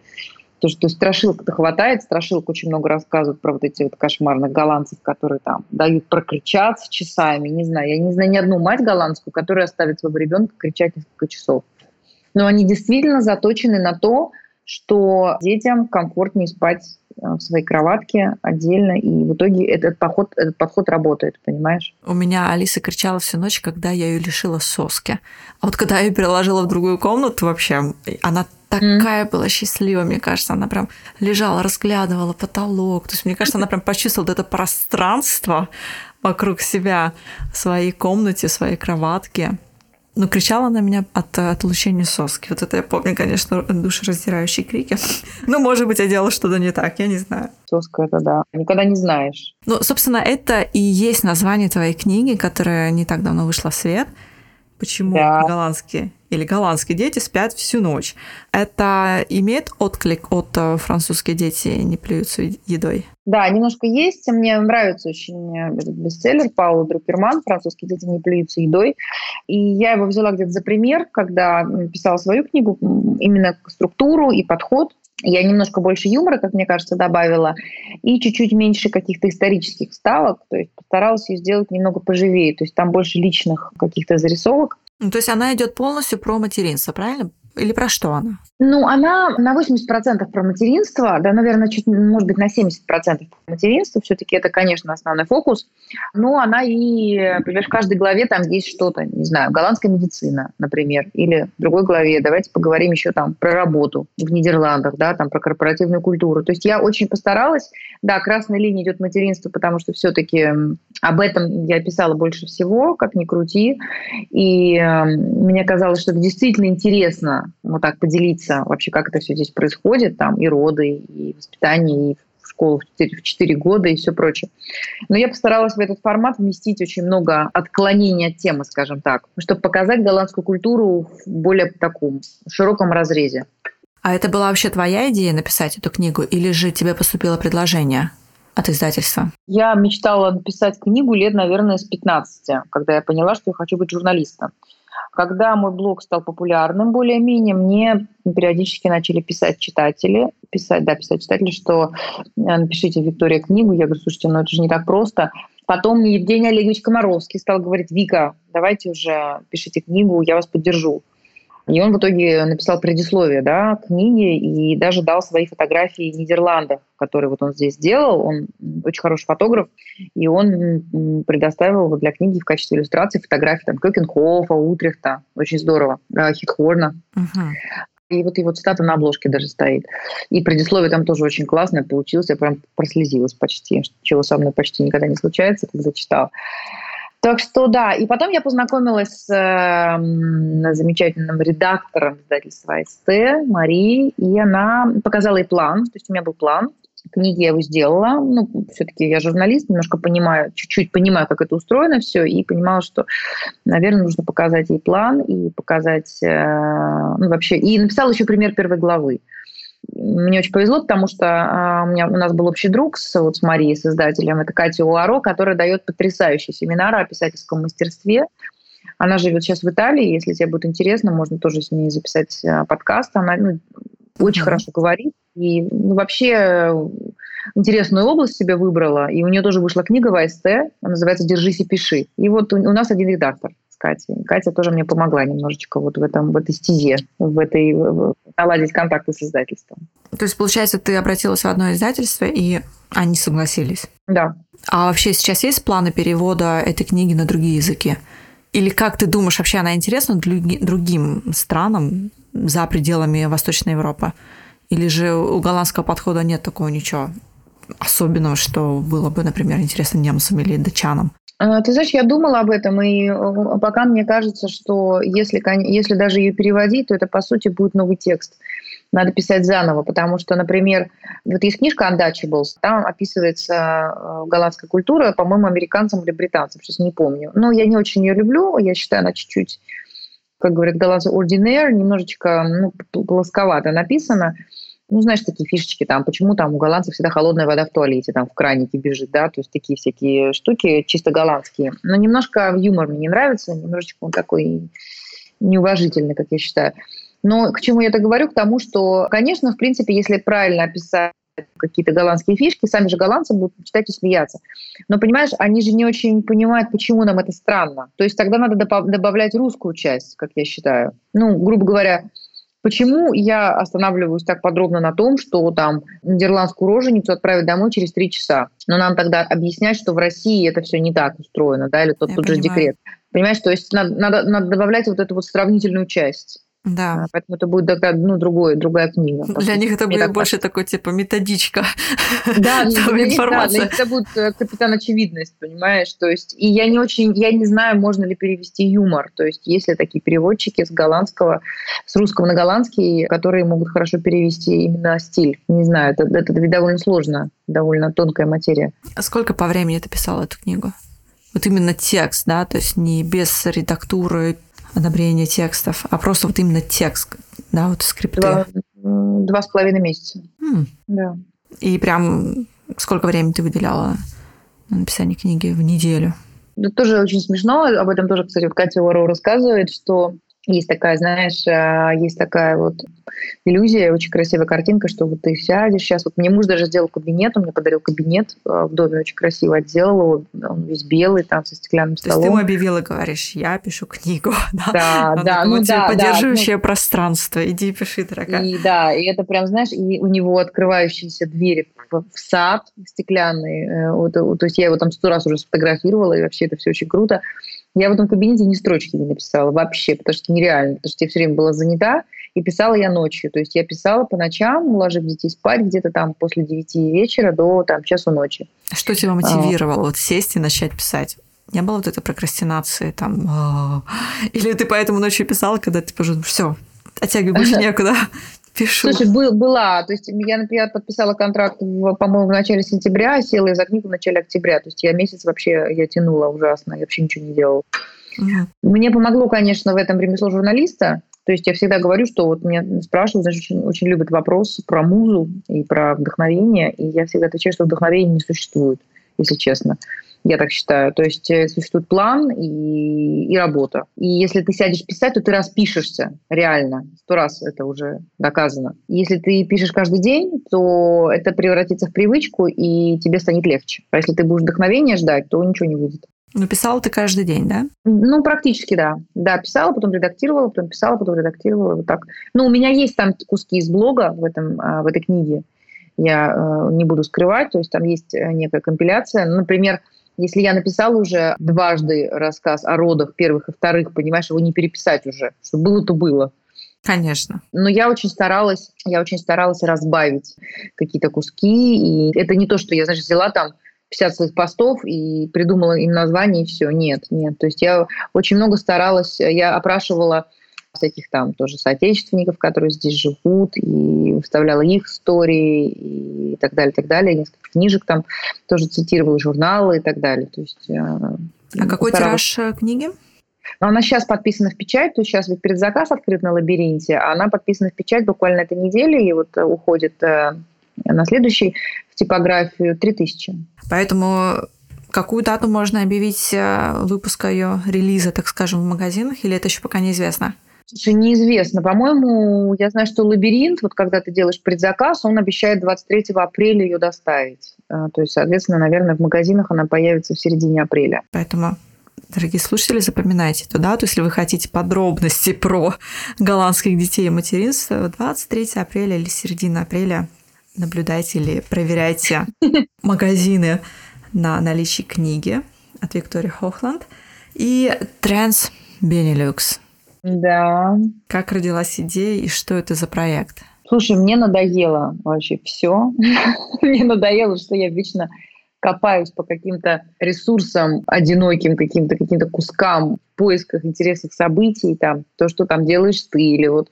Speaker 2: то, что страшилок-то хватает, страшилок очень много рассказывают про вот эти вот кошмарных голландцев, которые там дают прокричаться часами, не знаю, я не знаю ни одну мать голландскую, которая оставит своего ребенка кричать несколько часов но они действительно заточены на то, что детям комфортнее спать э, в своей кроватке отдельно, и в итоге этот подход, этот подход работает, понимаешь?
Speaker 1: У меня Алиса кричала всю ночь, когда я ее лишила соски. А вот когда я ее переложила в другую комнату вообще, она такая mm. была счастливая, мне кажется, она прям лежала, разглядывала потолок. То есть, мне кажется, она прям почувствовала это пространство вокруг себя в своей комнате, в своей кроватке. Ну, кричала на меня от отлучения соски. Вот это я помню, конечно, душераздирающие крики. Ну, может быть, я делала что-то не так, я не знаю.
Speaker 2: Соска это да. Никогда не знаешь.
Speaker 1: Ну, собственно, это и есть название твоей книги, которая не так давно вышла в свет. Почему да. голландские или голландские дети спят всю ночь? Это имеет отклик от э, французские дети не плюются едой?
Speaker 2: Да, немножко есть. Мне нравится очень э, этот бестселлер Паула Друкерман «Французские дети не плюются едой». И я его взяла где-то за пример, когда писала свою книгу, именно структуру и подход я немножко больше юмора, как мне кажется, добавила, и чуть-чуть меньше каких-то исторических вставок, то есть постаралась ее сделать немного поживее, то есть там больше личных каких-то зарисовок.
Speaker 1: Ну, то есть она идет полностью про материнство, правильно? Или про что она?
Speaker 2: Ну, она на 80% про материнство, да, наверное, чуть, может быть, на 70% про материнство. Все-таки это, конечно, основной фокус. Но она и, понимаешь, в каждой главе там есть что-то, не знаю, голландская медицина, например, или в другой главе давайте поговорим еще там про работу в Нидерландах, да, там про корпоративную культуру. То есть я очень постаралась, да, красная линия идет материнство, потому что все-таки об этом я писала больше всего, как ни крути. И э, мне казалось, что это действительно интересно вот так поделиться вообще, как это все здесь происходит, там и роды, и воспитание, и в школу в 4, в 4 года и все прочее. Но я постаралась в этот формат вместить очень много отклонений от темы, скажем так, чтобы показать голландскую культуру в более таком широком разрезе.
Speaker 1: А это была вообще твоя идея написать эту книгу, или же тебе поступило предложение? от издательства?
Speaker 2: Я мечтала написать книгу лет, наверное, с 15, когда я поняла, что я хочу быть журналистом. Когда мой блог стал популярным более-менее, мне периодически начали писать читатели, писать, да, писать читатели, что э, напишите Виктория книгу. Я говорю, слушайте, ну это же не так просто. Потом Евгений Олегович Комаровский стал говорить, Вика, давайте уже пишите книгу, я вас поддержу. И он в итоге написал предисловие да, книги и даже дал свои фотографии Нидерландов, которые вот он здесь сделал. Он очень хороший фотограф, и он предоставил для книги в качестве иллюстрации фотографии там, Кёкенхофа, Утрехта. Очень здорово. Хитхорна. Uh-huh. И вот его цитата на обложке даже стоит. И предисловие там тоже очень классное получилось. Я прям прослезилась почти, чего со мной почти никогда не случается, когда читала. Так что да, и потом я познакомилась с э, замечательным редактором издательства СТ Марией, и она показала ей план, то есть у меня был план, книги я его сделала, ну, все-таки я журналист, немножко понимаю, чуть-чуть понимаю, как это устроено все, и понимала, что, наверное, нужно показать ей план и показать, э, ну, вообще, и написала еще пример первой главы мне очень повезло, потому что а, у, меня, у нас был общий друг с, вот, с Марией, с издателем, это Катя Уаро, которая дает потрясающие семинары о писательском мастерстве. Она живет сейчас в Италии, если тебе будет интересно, можно тоже с ней записать а, подкаст. Она ну, очень mm-hmm. хорошо говорит. И ну, вообще интересную область себе выбрала. И у нее тоже вышла книга в АСТ, она называется «Держись и пиши». И вот у, у нас один редактор Катей. Катя тоже мне помогла немножечко вот в, этом, в этой стезе, в этой, в, наладить контакты с издательством.
Speaker 1: То есть, получается, ты обратилась в одно издательство, и они согласились?
Speaker 2: Да.
Speaker 1: А вообще сейчас есть планы перевода этой книги на другие языки? Или как ты думаешь, вообще она интересна другим странам за пределами Восточной Европы? Или же у голландского подхода нет такого ничего особенного, что было бы, например, интересно немцам или датчанам?
Speaker 2: А, ты знаешь, я думала об этом, и э, пока мне кажется, что если, если даже ее переводить, то это, по сути, будет новый текст. Надо писать заново, потому что, например, вот есть книжка Untouchables, там описывается э, голландская культура, по-моему, американцам или британцам, сейчас не помню. Но я не очень ее люблю, я считаю, она чуть-чуть, как говорят голландцы, ordinaire, немножечко ну, плосковато написана ну, знаешь, такие фишечки там, почему там у голландцев всегда холодная вода в туалете, там в кранике бежит, да, то есть такие всякие штуки чисто голландские. Но немножко юмор мне не нравится, немножечко он такой неуважительный, как я считаю. Но к чему я это говорю? К тому, что, конечно, в принципе, если правильно описать какие-то голландские фишки, сами же голландцы будут читать и смеяться. Но, понимаешь, они же не очень понимают, почему нам это странно. То есть тогда надо добавлять русскую часть, как я считаю. Ну, грубо говоря, Почему я останавливаюсь так подробно на том, что там нидерландскую роженицу отправить домой через три часа? Но нам тогда объяснять, что в России это все не так устроено, да, или тот, тот же декрет. Понимаешь, то есть надо, надо, надо добавлять вот эту вот сравнительную часть.
Speaker 1: Да.
Speaker 2: А, поэтому это будет такая, ну, другое, другая книга.
Speaker 1: Для них это будет больше такой, типа, методичка.
Speaker 2: Да, для них, да, для них это будет э, капитан очевидность, понимаешь? То есть, и я не очень, я не знаю, можно ли перевести юмор. То есть, есть ли такие переводчики с голландского, с русского на голландский, которые могут хорошо перевести именно стиль. Не знаю, это, это довольно сложно, довольно тонкая материя.
Speaker 1: А сколько по времени ты писала эту книгу? Вот именно текст, да, то есть не без редактуры, одобрения текстов, а просто вот именно текст, да, вот скрипты.
Speaker 2: Два, два с половиной месяца.
Speaker 1: М.
Speaker 2: Да.
Speaker 1: И прям сколько времени ты выделяла на написание книги в неделю?
Speaker 2: Это тоже очень смешно. Об этом тоже, кстати, вот Катя Уоррел рассказывает, что есть такая, знаешь, э, есть такая вот иллюзия, очень красивая картинка, что вот ты сядешь сейчас. Вот мне муж даже сделал кабинет, он мне подарил кабинет э, в доме, очень красиво отделал его, он весь белый, там со стеклянным столом.
Speaker 1: То есть ты ему объявила, говоришь, я пишу книгу, да?
Speaker 2: Да, да, ну да.
Speaker 1: Поддерживающее да, пространство, иди пиши, дорогая.
Speaker 2: И да, и это прям, знаешь, и у него открывающиеся двери в сад стеклянный, э, вот, то есть я его там сто раз уже сфотографировала, и вообще это все очень круто. Я в этом кабинете ни строчки не написала вообще, потому что нереально, потому что я все время была занята, и писала я ночью. То есть я писала по ночам, уложив детей спать где-то там после 9 вечера до там, часу ночи.
Speaker 1: Что тебя мотивировало а. вот сесть и начать писать? Не было вот этой прокрастинации там? «А». Или ты поэтому ночью писала, когда ты уже все, оттягивай больше некуда, пишу.
Speaker 2: Слушай, был, была. То есть я, например, подписала контракт, в, по-моему, в начале сентября, села за книгу в начале октября. То есть я месяц вообще я тянула ужасно, я вообще ничего не делала. Угу. Мне помогло, конечно, в этом ремесло журналиста. То есть я всегда говорю, что вот меня спрашивают, значит, очень, очень любят вопрос про музу и про вдохновение, и я всегда отвечаю, что вдохновения не существует, если честно. Я так считаю. То есть э, существует план и, и работа. И если ты сядешь писать, то ты распишешься реально. Сто раз это уже доказано. Если ты пишешь каждый день, то это превратится в привычку, и тебе станет легче. А если ты будешь вдохновения ждать, то ничего не выйдет.
Speaker 1: Ну, писала ты каждый день, да?
Speaker 2: Ну, практически, да. Да, писала, потом редактировала, потом писала, потом редактировала, вот так. Ну, у меня есть там куски из блога в, этом, а, в этой книге, я э, не буду скрывать, то есть там есть э, некая компиляция. Например, если я написала уже дважды рассказ о родах первых и вторых, понимаешь, его не переписать уже. Что было, то было.
Speaker 1: Конечно.
Speaker 2: Но я очень старалась, я очень старалась разбавить какие-то куски. И это не то, что я, знаешь, взяла там 50 своих постов и придумала им название, и все. Нет, нет. То есть я очень много старалась, я опрашивала всяких там тоже соотечественников, которые здесь живут, и вставляла их истории и так далее, так далее. Несколько книжек там тоже цитировала, журналы и так далее. То есть, э,
Speaker 1: а какой тираж э, книги?
Speaker 2: Но она сейчас подписана в печать, то есть сейчас ведь предзаказ открыт на лабиринте, а она подписана в печать буквально этой неделе, и вот э, уходит на следующий в типографию 3000.
Speaker 1: Поэтому какую дату можно объявить выпуска ее релиза, так скажем, в магазинах, или это еще пока неизвестно?
Speaker 2: Слушай, неизвестно. По-моему, я знаю, что лабиринт, вот когда ты делаешь предзаказ, он обещает 23 апреля ее доставить. А, то есть, соответственно, наверное, в магазинах она появится в середине апреля.
Speaker 1: Поэтому Дорогие слушатели, запоминайте эту дату, если вы хотите подробности про голландских детей и материнство. 23 апреля или середина апреля наблюдайте или проверяйте магазины на наличие книги от Виктории Хохланд и Транс Бенилюкс.
Speaker 2: Да.
Speaker 1: Как родилась идея и что это за проект?
Speaker 2: Слушай, мне надоело вообще все. мне надоело, что я вечно копаюсь по каким-то ресурсам одиноким, каким-то каким-то кускам в поисках интересных событий, там, то, что там делаешь ты, или вот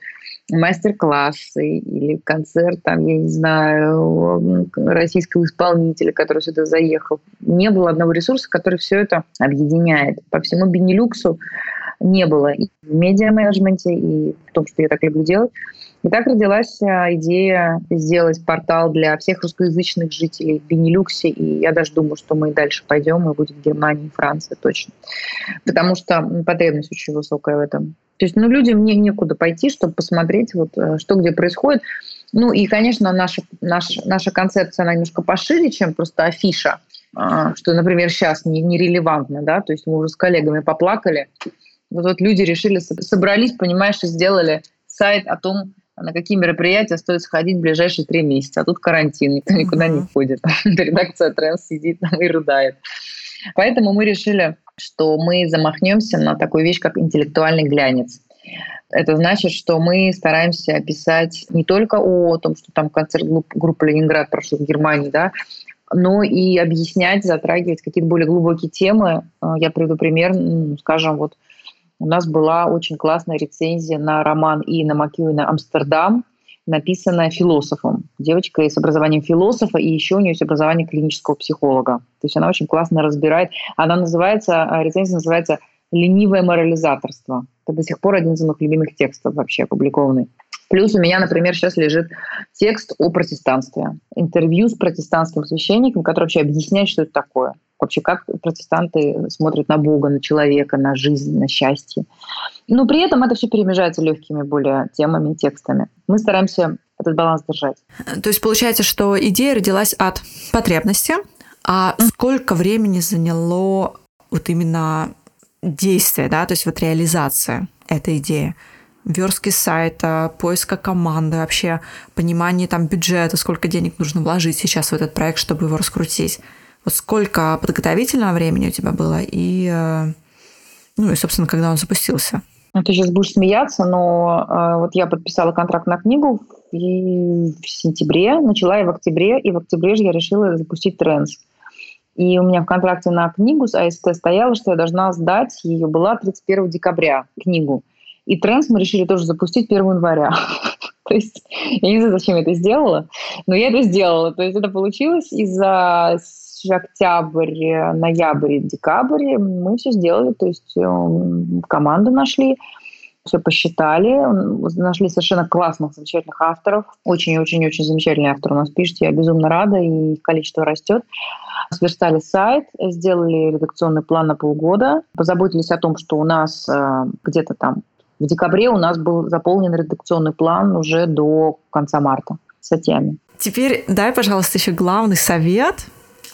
Speaker 2: мастер-классы, или концерт, там, я не знаю, российского исполнителя, который сюда заехал. Не было одного ресурса, который все это объединяет. По всему Бенилюксу не было и в медиа-менеджменте, и в том, что я так люблю делать. И так родилась а, идея сделать портал для всех русскоязычных жителей в Бенилюксе, и я даже думаю, что мы дальше пойдем, и будет в Германии, Франции точно. Потому что потребность очень высокая в этом. То есть ну, людям не, некуда пойти, чтобы посмотреть, вот, э, что где происходит. Ну и, конечно, наша, наша, наша концепция, она немножко пошире, чем просто афиша, а, что, например, сейчас не, нерелевантно, да, то есть мы уже с коллегами поплакали, вот, вот люди решили, собрались, понимаешь, и сделали сайт о том, на какие мероприятия стоит сходить в ближайшие три месяца. А тут карантин, никто никуда не ходит. Редакция Тренс сидит там и рыдает. Поэтому мы решили, что мы замахнемся на такую вещь, как интеллектуальный глянец. Это значит, что мы стараемся писать не только о том, что там концерт группы «Ленинград» прошел в Германии, да, но и объяснять, затрагивать какие-то более глубокие темы. Э, я приведу пример, скажем, вот у нас была очень классная рецензия на роман Иена Макьюина «Амстердам», написанная философом. Девочка с образованием философа, и еще у нее есть образование клинического психолога. То есть она очень классно разбирает. Она называется, э, рецензия называется «Ленивое морализаторство». Это до сих пор один из моих любимых текстов вообще опубликованный. Плюс у меня, например, сейчас лежит текст о протестанстве. Интервью с протестантским священником, который вообще объясняет, что это такое. Вообще, как протестанты смотрят на Бога, на человека, на жизнь, на счастье. Но при этом это все перемежается легкими более темами, текстами. Мы стараемся этот баланс держать.
Speaker 1: То есть получается, что идея родилась от потребности, а сколько времени заняло вот именно действие, да, то есть вот реализация этой идеи? верстки сайта, поиска команды, вообще понимание там бюджета, сколько денег нужно вложить сейчас в этот проект, чтобы его раскрутить. Вот сколько подготовительного времени у тебя было и, э, ну и, собственно, когда он запустился?
Speaker 2: Ну, ты сейчас будешь смеяться, но э, вот я подписала контракт на книгу и в сентябре, начала я в октябре, и в октябре же я решила запустить тренс. И у меня в контракте на книгу с АСТ стояло, что я должна сдать, ее была 31 декабря, книгу. И тренс мы решили тоже запустить 1 января. То есть я не знаю, зачем я это сделала, но я это сделала. То есть это получилось из-за октябрь, ноябрь, декабрь мы все сделали, то есть эм, команду нашли, все посчитали, нашли совершенно классных, замечательных авторов. Очень-очень-очень замечательные авторы у нас пишут. Я безумно рада, и количество растет. Сверстали сайт, сделали редакционный план на полгода, позаботились о том, что у нас э, где-то там в декабре у нас был заполнен редакционный план уже до конца марта статьями.
Speaker 1: Теперь дай, пожалуйста, еще главный совет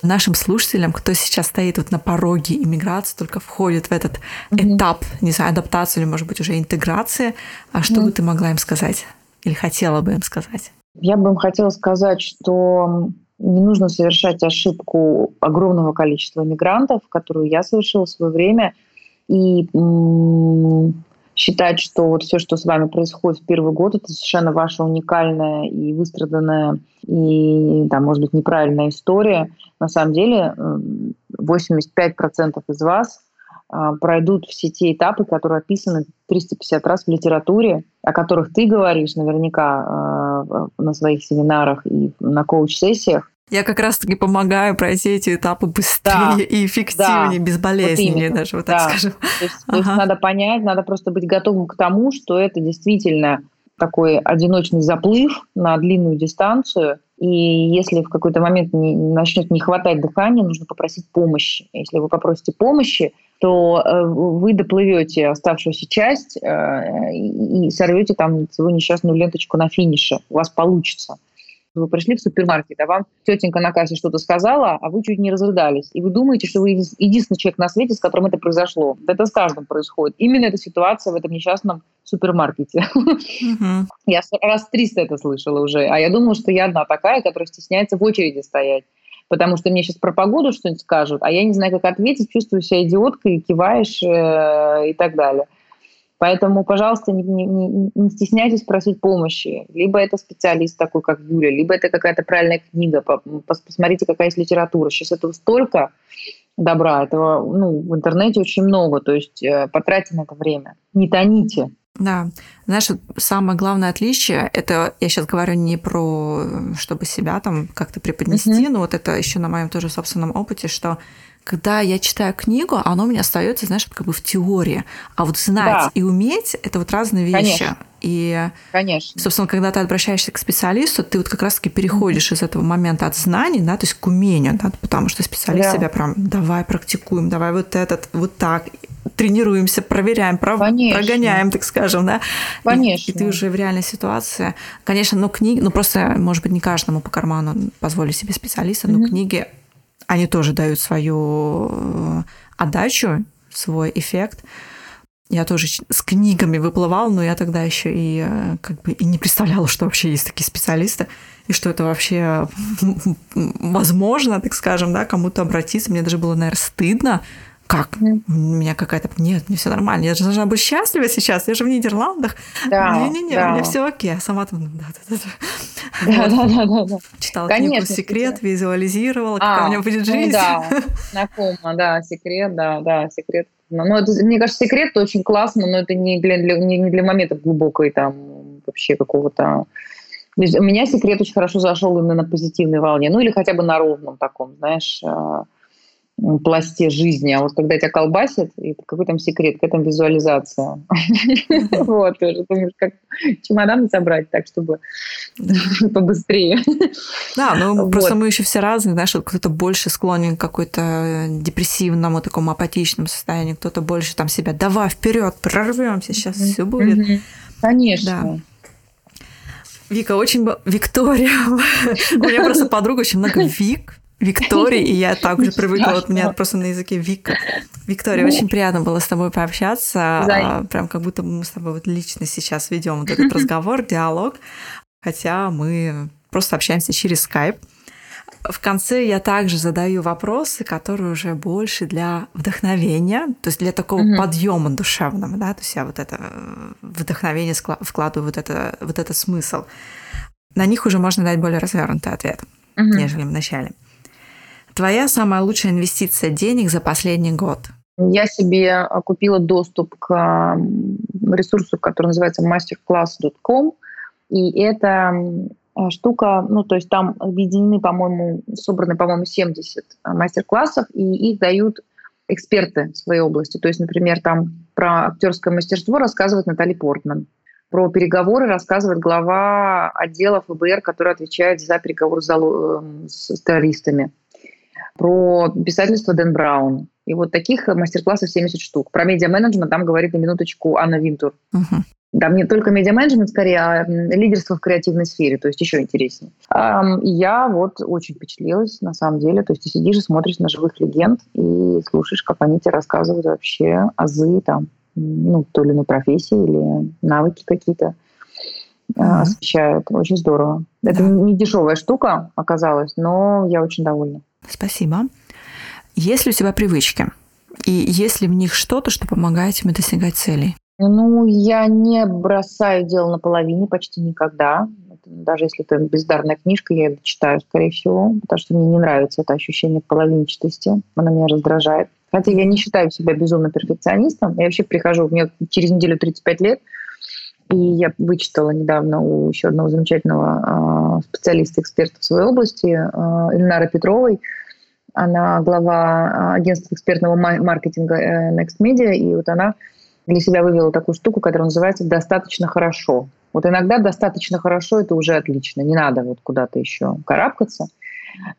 Speaker 1: нашим слушателям, кто сейчас стоит вот на пороге иммиграции, только входит в этот mm-hmm. этап, не знаю, адаптации или, может быть, уже интеграции, а что mm-hmm. бы ты могла им сказать или хотела бы им сказать?
Speaker 2: Я бы им хотела сказать, что не нужно совершать ошибку огромного количества иммигрантов, которую я совершила в свое время, и считать, что вот все, что с вами происходит в первый год, это совершенно ваша уникальная и выстраданная, и, да, может быть, неправильная история. На самом деле 85% из вас а, пройдут все те этапы, которые описаны 350 раз в литературе, о которых ты говоришь наверняка а, на своих семинарах и на коуч-сессиях.
Speaker 1: Я как раз-таки помогаю пройти эти этапы быстрее да, и эффективнее, да, безболезненнее вот даже, вот так скажем.
Speaker 2: То есть, ага. то есть надо понять, надо просто быть готовым к тому, что это действительно такой одиночный заплыв на длинную дистанцию, и если в какой-то момент не, начнет не хватать дыхания, нужно попросить помощи. Если вы попросите помощи, то э, вы доплывете оставшуюся часть э, и сорвете там свою несчастную ленточку на финише. У вас получится. Вы пришли в супермаркет, а вам тетенька на кассе что-то сказала, а вы чуть не разрыдались. И вы думаете, что вы единственный человек на свете, с которым это произошло. Это с каждым происходит. Именно эта ситуация в этом несчастном супермаркете. Uh-huh. Я раз 300 это слышала уже. А я думала, что я одна такая, которая стесняется в очереди стоять. Потому что мне сейчас про погоду что-нибудь скажут, а я не знаю, как ответить, чувствую себя идиоткой, киваешь э, и так далее. Поэтому, пожалуйста, не, не, не стесняйтесь просить помощи. Либо это специалист такой, как Юля, либо это какая-то правильная книга. Посмотрите, какая есть литература. Сейчас этого столько добра, этого ну, в интернете очень много. То есть э, потратьте на это время. Не тоните.
Speaker 1: Да. Знаешь, самое главное отличие, это я сейчас говорю не про, чтобы себя там как-то преподнести, mm-hmm. но вот это еще на моем тоже собственном опыте, что когда я читаю книгу, оно у меня остается, знаешь, как бы в теории. А вот знать да. и уметь – это вот разные вещи.
Speaker 2: Конечно.
Speaker 1: И,
Speaker 2: Конечно.
Speaker 1: собственно, когда ты обращаешься к специалисту, ты вот как раз-таки переходишь из этого момента от знаний, да, то есть к умению, да, потому что специалист да. себя прям давай практикуем, давай вот этот, вот так, тренируемся, проверяем, прав... прогоняем, так скажем, да.
Speaker 2: Конечно.
Speaker 1: И, и ты уже в реальной ситуации. Конечно, ну книги, ну просто, может быть, не каждому по карману позволить себе специалиста, mm-hmm. но книги они тоже дают свою э, отдачу, свой эффект. Я тоже с книгами выплывала, но я тогда еще и э, как бы и не представляла, что вообще есть такие специалисты, и что это вообще возможно, так скажем, да, кому-то обратиться. Мне даже было, наверное, стыдно как? У меня какая-то... Нет, мне все нормально. Я же должна быть счастлива сейчас. Я же в Нидерландах.
Speaker 2: Да,
Speaker 1: Не-не-не,
Speaker 2: да.
Speaker 1: у меня все окей. А сама там... Да, да, да.
Speaker 2: Да, да, да, да, да.
Speaker 1: Читала книгу «Секрет», визуализировала, какая
Speaker 2: А,
Speaker 1: у меня будет
Speaker 2: ну
Speaker 1: жизнь.
Speaker 2: да, знакомо, да, секрет, да, да, секрет. Ну, ну, это, мне кажется, секрет очень классно, но это не для, не, не для момента глубокой там вообще какого-то... У меня секрет очень хорошо зашел именно на позитивной волне, ну или хотя бы на ровном таком, знаешь, а, пласте жизни. А вот когда тебя колбасит, и какой там секрет, какая там визуализация. Вот, ты уже думаешь, как чемодан собрать так, чтобы побыстрее.
Speaker 1: Да, ну просто мы еще все разные, знаешь, кто-то больше склонен к какой-то депрессивному, такому апатичному состоянию, кто-то больше там себя, давай вперед, прорвемся, сейчас все будет.
Speaker 2: Конечно.
Speaker 1: Вика очень... Виктория. У меня просто подруга очень много Вик. Виктории, и я так уже привыкла, вот меня просто на языке Вика. Виктория, очень приятно было с тобой пообщаться, а, прям как будто мы с тобой вот лично сейчас ведем вот этот разговор, диалог, хотя мы просто общаемся через скайп. В конце я также задаю вопросы, которые уже больше для вдохновения, то есть для такого
Speaker 2: Мгм.
Speaker 1: подъема душевного, да, то есть я вот это э, вдохновение вкладываю вот это вот этот смысл. На них уже можно дать более развернутый ответ,
Speaker 2: Мгм.
Speaker 1: нежели в начале. Твоя самая лучшая инвестиция денег за последний год?
Speaker 2: Я себе а, купила доступ к ресурсу, который называется masterclass.com. И это а, штука, ну, то есть там объединены, по-моему, собраны, по-моему, 70 а, мастер-классов, и их дают эксперты в своей области. То есть, например, там про актерское мастерство рассказывает Натали Портман. Про переговоры рассказывает глава отдела ФБР, который отвечает за переговоры эм, с террористами. Про писательство Дэн Браун. И вот таких мастер-классов 70 штук. Про медиа-менеджмент там говорит на минуточку Анна Винтур.
Speaker 1: Мгм.
Speaker 2: Там не только медиа-менеджмент, скорее, а лидерство в креативной сфере, то есть еще интереснее. Ам, И я вот очень впечатлилась, на самом деле. То есть ты сидишь и смотришь на живых легенд и слушаешь, как они тебе рассказывают вообще азы там, ну, той или иной профессии или навыки какие-то а, освещают. Очень здорово. Это
Speaker 1: Да.
Speaker 2: не дешевая штука оказалась, но я очень довольна.
Speaker 1: Спасибо. Есть ли у тебя привычки? И есть ли в них что-то, что помогает тебе достигать целей?
Speaker 2: Ну, я не бросаю дело наполовине почти никогда. Даже если это бездарная книжка, я ее читаю, скорее всего, потому что мне не нравится это ощущение половинчатости. Оно меня раздражает. Хотя я не считаю себя безумно перфекционистом. Я вообще прихожу, мне через неделю 35 лет, и я вычитала недавно у еще одного замечательного э, специалиста, эксперта в своей области, э, Ильнара Петровой. Она глава э, агентства экспертного ма- маркетинга э, Next Media, и вот она для себя вывела такую штуку, которая называется «достаточно хорошо». Вот иногда достаточно хорошо – это уже отлично, не надо вот куда-то еще карабкаться.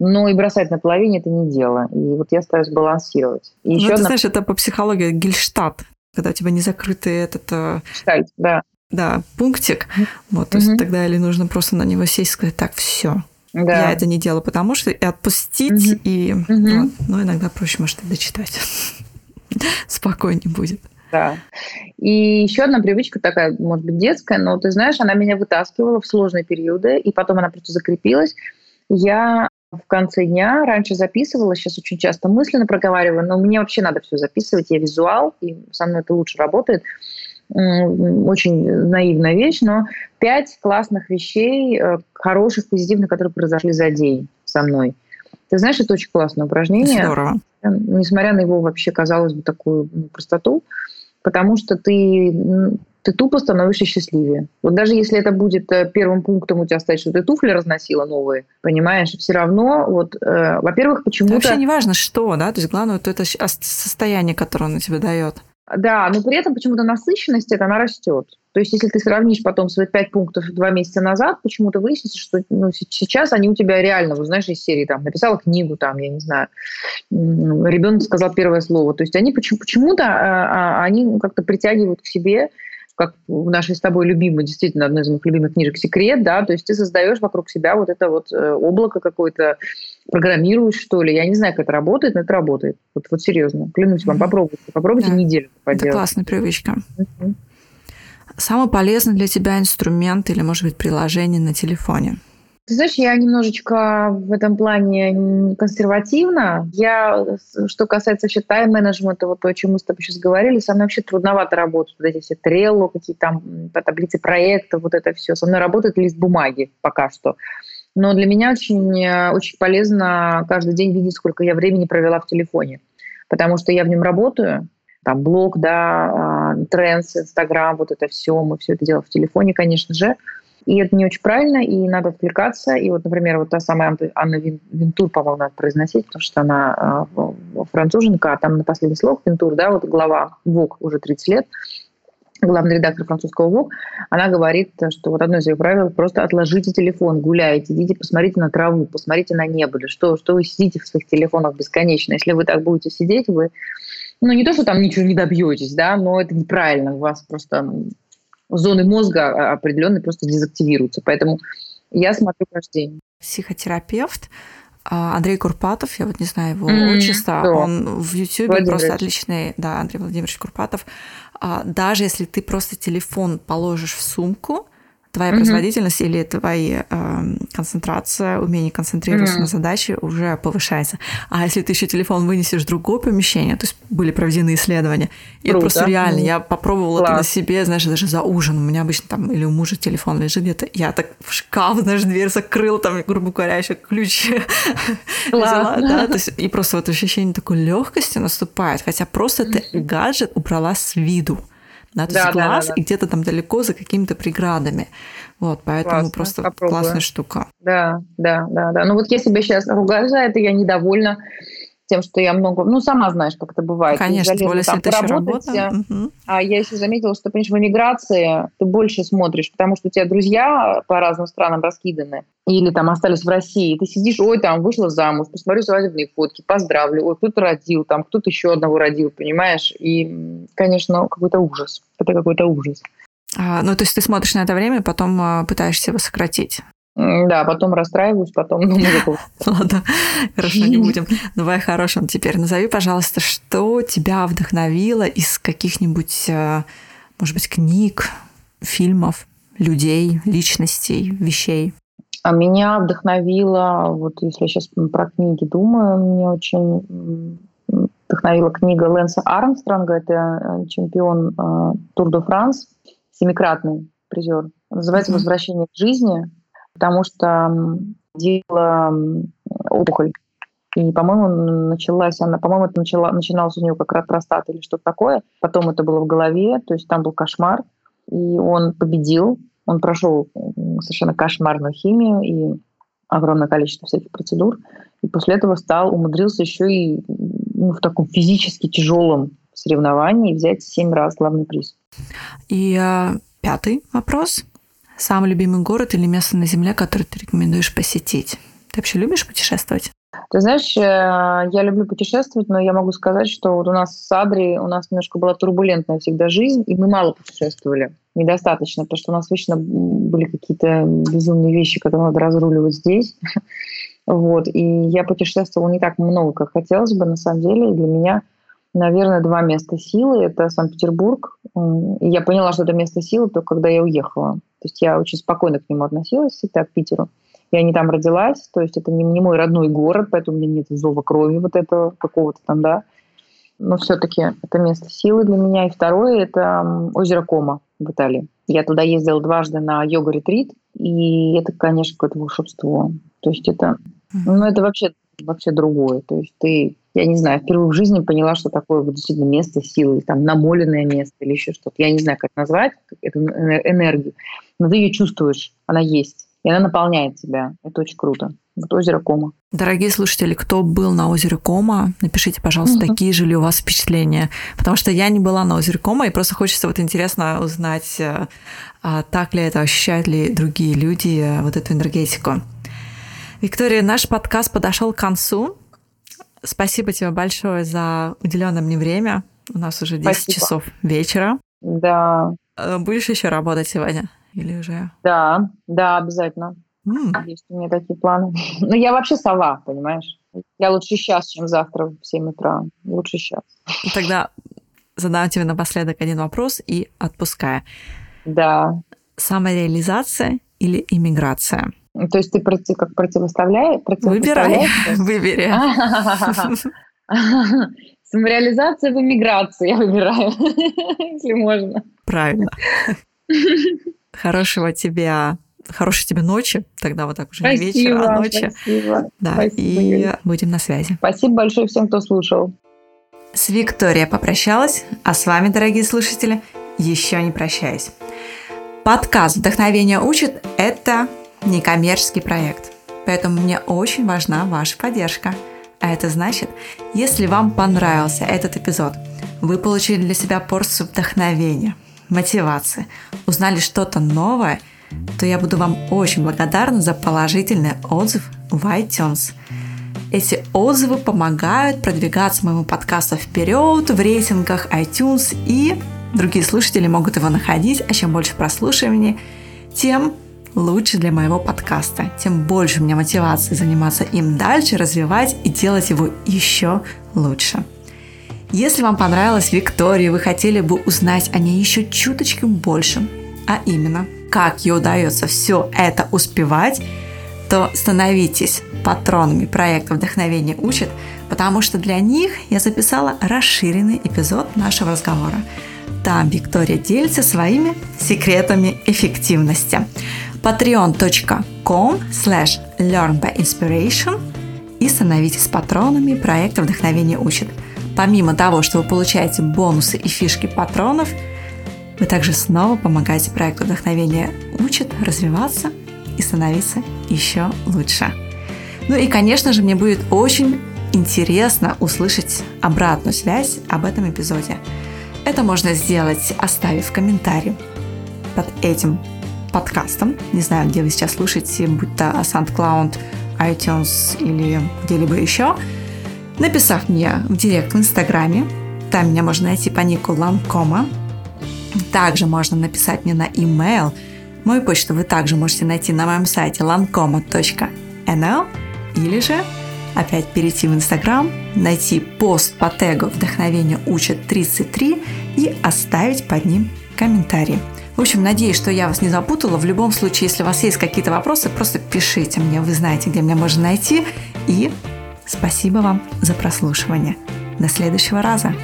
Speaker 2: Но и бросать на половине – это не дело. И вот я стараюсь балансировать. И
Speaker 1: Ну,
Speaker 2: еще
Speaker 1: ты
Speaker 2: одна
Speaker 1: знаешь, это по психологии Гельштадт, когда у тебя не закрытый этот э,
Speaker 2: шталь, да.
Speaker 1: Да, пунктик. Вот, то есть тогда или нужно просто на него сесть и сказать, так, все,
Speaker 2: да.
Speaker 1: я это не делаю, потому что и отпустить,
Speaker 2: Мгм.
Speaker 1: и
Speaker 2: Мгм.
Speaker 1: вот, но иногда проще, может, и дочитать. Спокойнее будет.
Speaker 2: Да. И еще одна привычка такая, может быть, детская, но ты знаешь, она меня вытаскивала в сложные периоды, и потом она просто закрепилась. Я в конце дня раньше записывала, сейчас очень часто мысленно проговариваю, но мне вообще надо все записывать, я визуал, и со мной это лучше работает. Очень наивная вещь, но пять классных вещей, э, хороших, позитивных, которые произошли за день со мной. Ты знаешь, это очень классное упражнение
Speaker 1: Здорово.
Speaker 2: несмотря на его вообще, казалось бы, такую ну, простоту, потому что ты, ты тупо становишься счастливее. Вот даже если это будет э, первым пунктом у тебя стоит, что ты туфли разносила новые, понимаешь, все равно, вот, э, во-первых, почему-то...
Speaker 1: Вообще не важно, что, да, то есть главное, вот это состояние, которое он тебе дает.
Speaker 2: Да, но при этом почему-то насыщенность эта, она растет. То есть, если ты сравнишь потом свои пять пунктов два месяца назад, почему-то выяснится, что ну, сейчас они у тебя реально, вот знаешь, из серии там написала книгу, там, я не знаю, ребенок сказал первое слово. То есть они почему- почему-то а, а, они как-то притягивают к себе как в нашей с тобой любимой, действительно, одной из моих любимых книжек «Секрет», да, то есть ты создаешь вокруг себя вот это вот э, облако какое-то, программируешь, что ли. Я не знаю, как это работает, но это работает. Вот, вот серьезно. Клянусь вам, попробуйте. Попробуйте
Speaker 1: Да.
Speaker 2: неделю
Speaker 1: Это
Speaker 2: поделать.
Speaker 1: классная привычка.
Speaker 2: Мгм.
Speaker 1: Самый полезный для тебя инструмент или, может быть, приложение на телефоне?
Speaker 2: Ты знаешь, я немножечко в этом плане консервативна. Я, что касается вообще тайм-менеджмента, вот то, о чем мы с тобой сейчас говорили, со мной вообще трудновато работать. Вот эти все трелло, какие там по таблице проекта, вот это все. Со мной работает лист бумаги пока что. Но для меня очень, очень полезно каждый день видеть, сколько я времени провела в телефоне. Потому что я в нем работаю, там блог, да, трендс, Инстаграм, вот это все, мы все это делаем в телефоне, конечно же. И это не очень правильно, и надо отвлекаться. И вот, например, вот та самая Анна Винтур, по-моему, надо произносить, потому что она э, француженка, а там на последний слог Винтур, да, вот глава ВОК уже 30 лет, главный редактор французского ВОК, она говорит, что вот одно из ее правил – просто отложите телефон, гуляйте, идите, посмотрите на траву, посмотрите на небо. Да что, что вы сидите в своих телефонах бесконечно? Если вы так будете сидеть, вы ну, не то, что там ничего не добьетесь, да, но это неправильно, вас просто зоны мозга определенные просто дезактивируются. Поэтому я смотрю каждый день.
Speaker 1: Психотерапевт а, Андрей Курпатов, я вот не знаю его mm-hmm, отчество, да. он в YouTube просто отличный, да, Андрей Владимирович Курпатов. А, даже если ты просто телефон положишь в сумку, твоя mm-hmm. производительность или твоя э, концентрация, умение концентрироваться mm-hmm. на задаче уже повышается. А если ты еще телефон вынесешь в другое помещение, то есть были проведены исследования, и просто реально, mm-hmm. я попробовала Класс. это на себе, знаешь, даже за ужин. У меня обычно там или у мужа телефон лежит где-то, я так в шкаф, знаешь, дверь закрыл, там, грубо говоря, еще ключ взяла, да, то есть, и просто вот ощущение такой легкости наступает, хотя просто ты гаджет убрала с виду да, то да, есть глаз да, да, и где-то там далеко за какими-то преградами. Вот, поэтому Классно, просто попробую. классная штука.
Speaker 2: Да, да, да, да. Ну вот я себя сейчас ругаю за это, я недовольна тем, что я много... Ну, сама знаешь, как это бывает.
Speaker 1: Конечно, тем более, если еще работа.
Speaker 2: Угу. А я еще заметила, что, понимаешь, в эмиграции ты больше смотришь, потому что у тебя друзья по разным странам раскиданы или там остались в России, ты сидишь, ой, там вышла замуж, посмотрю свадебные фотки, поздравлю, ой, кто-то родил, там кто-то еще одного родил, понимаешь? И, конечно, какой-то ужас. Это какой-то ужас.
Speaker 1: А, ну, то есть ты смотришь на это время, потом а, пытаешься его сократить.
Speaker 2: Да, потом расстраиваюсь, потом ну, музыку.
Speaker 1: Ладно, хорошо, не будем. Давай о хорошем теперь. Назови, пожалуйста, что тебя вдохновило из каких-нибудь, э, может быть, книг, фильмов, людей, личностей, вещей?
Speaker 2: А меня вдохновила, вот если я сейчас про книги думаю, мне очень вдохновила книга Лэнса Армстронга, это э, чемпион Тур де Франс, семикратный призер. Называется «Возвращение к жизни» потому что делала опухоль. И, по-моему, началась она, по-моему, это начала, начиналось у нее как рак простаты или что-то такое. Потом это было в голове, то есть там был кошмар. И он победил, он прошел совершенно кошмарную химию и огромное количество всяких процедур. И после этого стал, умудрился еще и ну, в таком физически тяжелом соревновании взять семь раз главный приз.
Speaker 1: И а, пятый вопрос. Самый любимый город или место на Земле, которое ты рекомендуешь посетить? Ты вообще любишь путешествовать?
Speaker 2: Ты знаешь, э, я люблю путешествовать, но я могу сказать, что вот у нас с Адри, у нас немножко была турбулентная всегда жизнь, и мы мало путешествовали. Недостаточно, потому что у нас вечно были какие-то безумные вещи, которые надо разруливать здесь. Вот. И я путешествовала не так много, как хотелось бы, на самом деле. И для меня наверное, два места силы. Это Санкт-Петербург. И я поняла, что это место силы только когда я уехала. То есть я очень спокойно к нему относилась всегда, к Питеру. Я не там родилась, то есть это не, не мой родной город, поэтому у меня нет зова крови вот этого какого-то там, да. Но все-таки это место силы для меня. И второе – это озеро Кома в Италии. Я туда ездила дважды на йога-ретрит, и это, конечно, какое-то волшебство. То есть это, ну, это вообще, вообще другое. То есть ты я не знаю, впервые в жизни поняла, что такое вот действительно место силы, там намоленное место или еще что-то. Я не знаю, как назвать эту энергию, но ты ее чувствуешь, она есть, и она наполняет тебя. Это очень круто. Вот озеро Кома.
Speaker 1: Дорогие слушатели, кто был на озере Кома, напишите, пожалуйста, угу. такие же ли у вас впечатления. Потому что я не была на озере Кома, и просто хочется вот интересно узнать, э, а так ли это, ощущают ли другие люди э, вот эту энергетику. Виктория, наш подкаст подошел к концу. Спасибо тебе большое за уделенное мне время. У нас уже 10 Спасибо. часов вечера.
Speaker 2: Да.
Speaker 1: Э, будешь еще работать сегодня? Или уже?
Speaker 2: Да, да, обязательно. Mm. Есть у меня такие планы. Ну, я вообще сова, понимаешь? Я лучше сейчас, чем завтра в 7 утра. Лучше сейчас.
Speaker 1: Тогда задам тебе напоследок один вопрос и отпуская.
Speaker 2: Да.
Speaker 1: Самореализация или иммиграция?
Speaker 2: То есть ты проти, как противоставляешь?
Speaker 1: Выбирай, выбери.
Speaker 2: Самореализация в эмиграции я выбираю, если можно.
Speaker 1: Правильно. Хорошего тебя хорошей тебе ночи, тогда вот так уже
Speaker 2: спасибо,
Speaker 1: не вечер, а ночи.
Speaker 2: Спасибо.
Speaker 1: Да,
Speaker 2: спасибо,
Speaker 1: и
Speaker 2: Юля.
Speaker 1: будем на связи.
Speaker 2: Спасибо большое всем, кто слушал.
Speaker 1: С Викторией попрощалась, а с вами, дорогие слушатели, еще не прощаюсь. Подкаст «Вдохновение учит» – это некоммерческий проект, поэтому мне очень важна ваша поддержка. А это значит, если вам понравился этот эпизод, вы получили для себя порцию вдохновения, мотивации, узнали что-то новое – то я буду вам очень благодарна за положительный отзыв в iTunes. Эти отзывы помогают продвигаться моему подкасту вперед в рейтингах iTunes и другие слушатели могут его находить, а чем больше прослушиваний, тем лучше для моего подкаста, тем больше у меня мотивации заниматься им дальше, развивать и делать его еще лучше. Если вам понравилась Виктория, вы хотели бы узнать о ней еще чуточку больше, а именно – как ей удается все это успевать, то становитесь патронами проекта «Вдохновение учит», потому что для них я записала расширенный эпизод нашего разговора. Там Виктория делится своими секретами эффективности. patreon.com slash learn by inspiration и становитесь патронами проекта «Вдохновение учит». Помимо того, что вы получаете бонусы и фишки патронов – вы также снова помогаете проекту вдохновения учит развиваться и становиться еще лучше. Ну и, конечно же, мне будет очень интересно услышать обратную связь об этом эпизоде. Это можно сделать, оставив комментарий под этим подкастом. Не знаю, где вы сейчас слушаете, будь то SoundCloud, iTunes или где-либо еще. Написав мне в директ в Инстаграме, там меня можно найти по нику Ланкома, также можно написать мне на email. Мою почту вы также можете найти на моем сайте lancoma.nl или же опять перейти в Инстаграм, найти пост по тегу «Вдохновение учат 33» и оставить под ним комментарий. В общем, надеюсь, что я вас не запутала. В любом случае, если у вас есть какие-то вопросы, просто пишите мне, вы знаете, где меня можно найти. И спасибо вам за прослушивание. До следующего раза.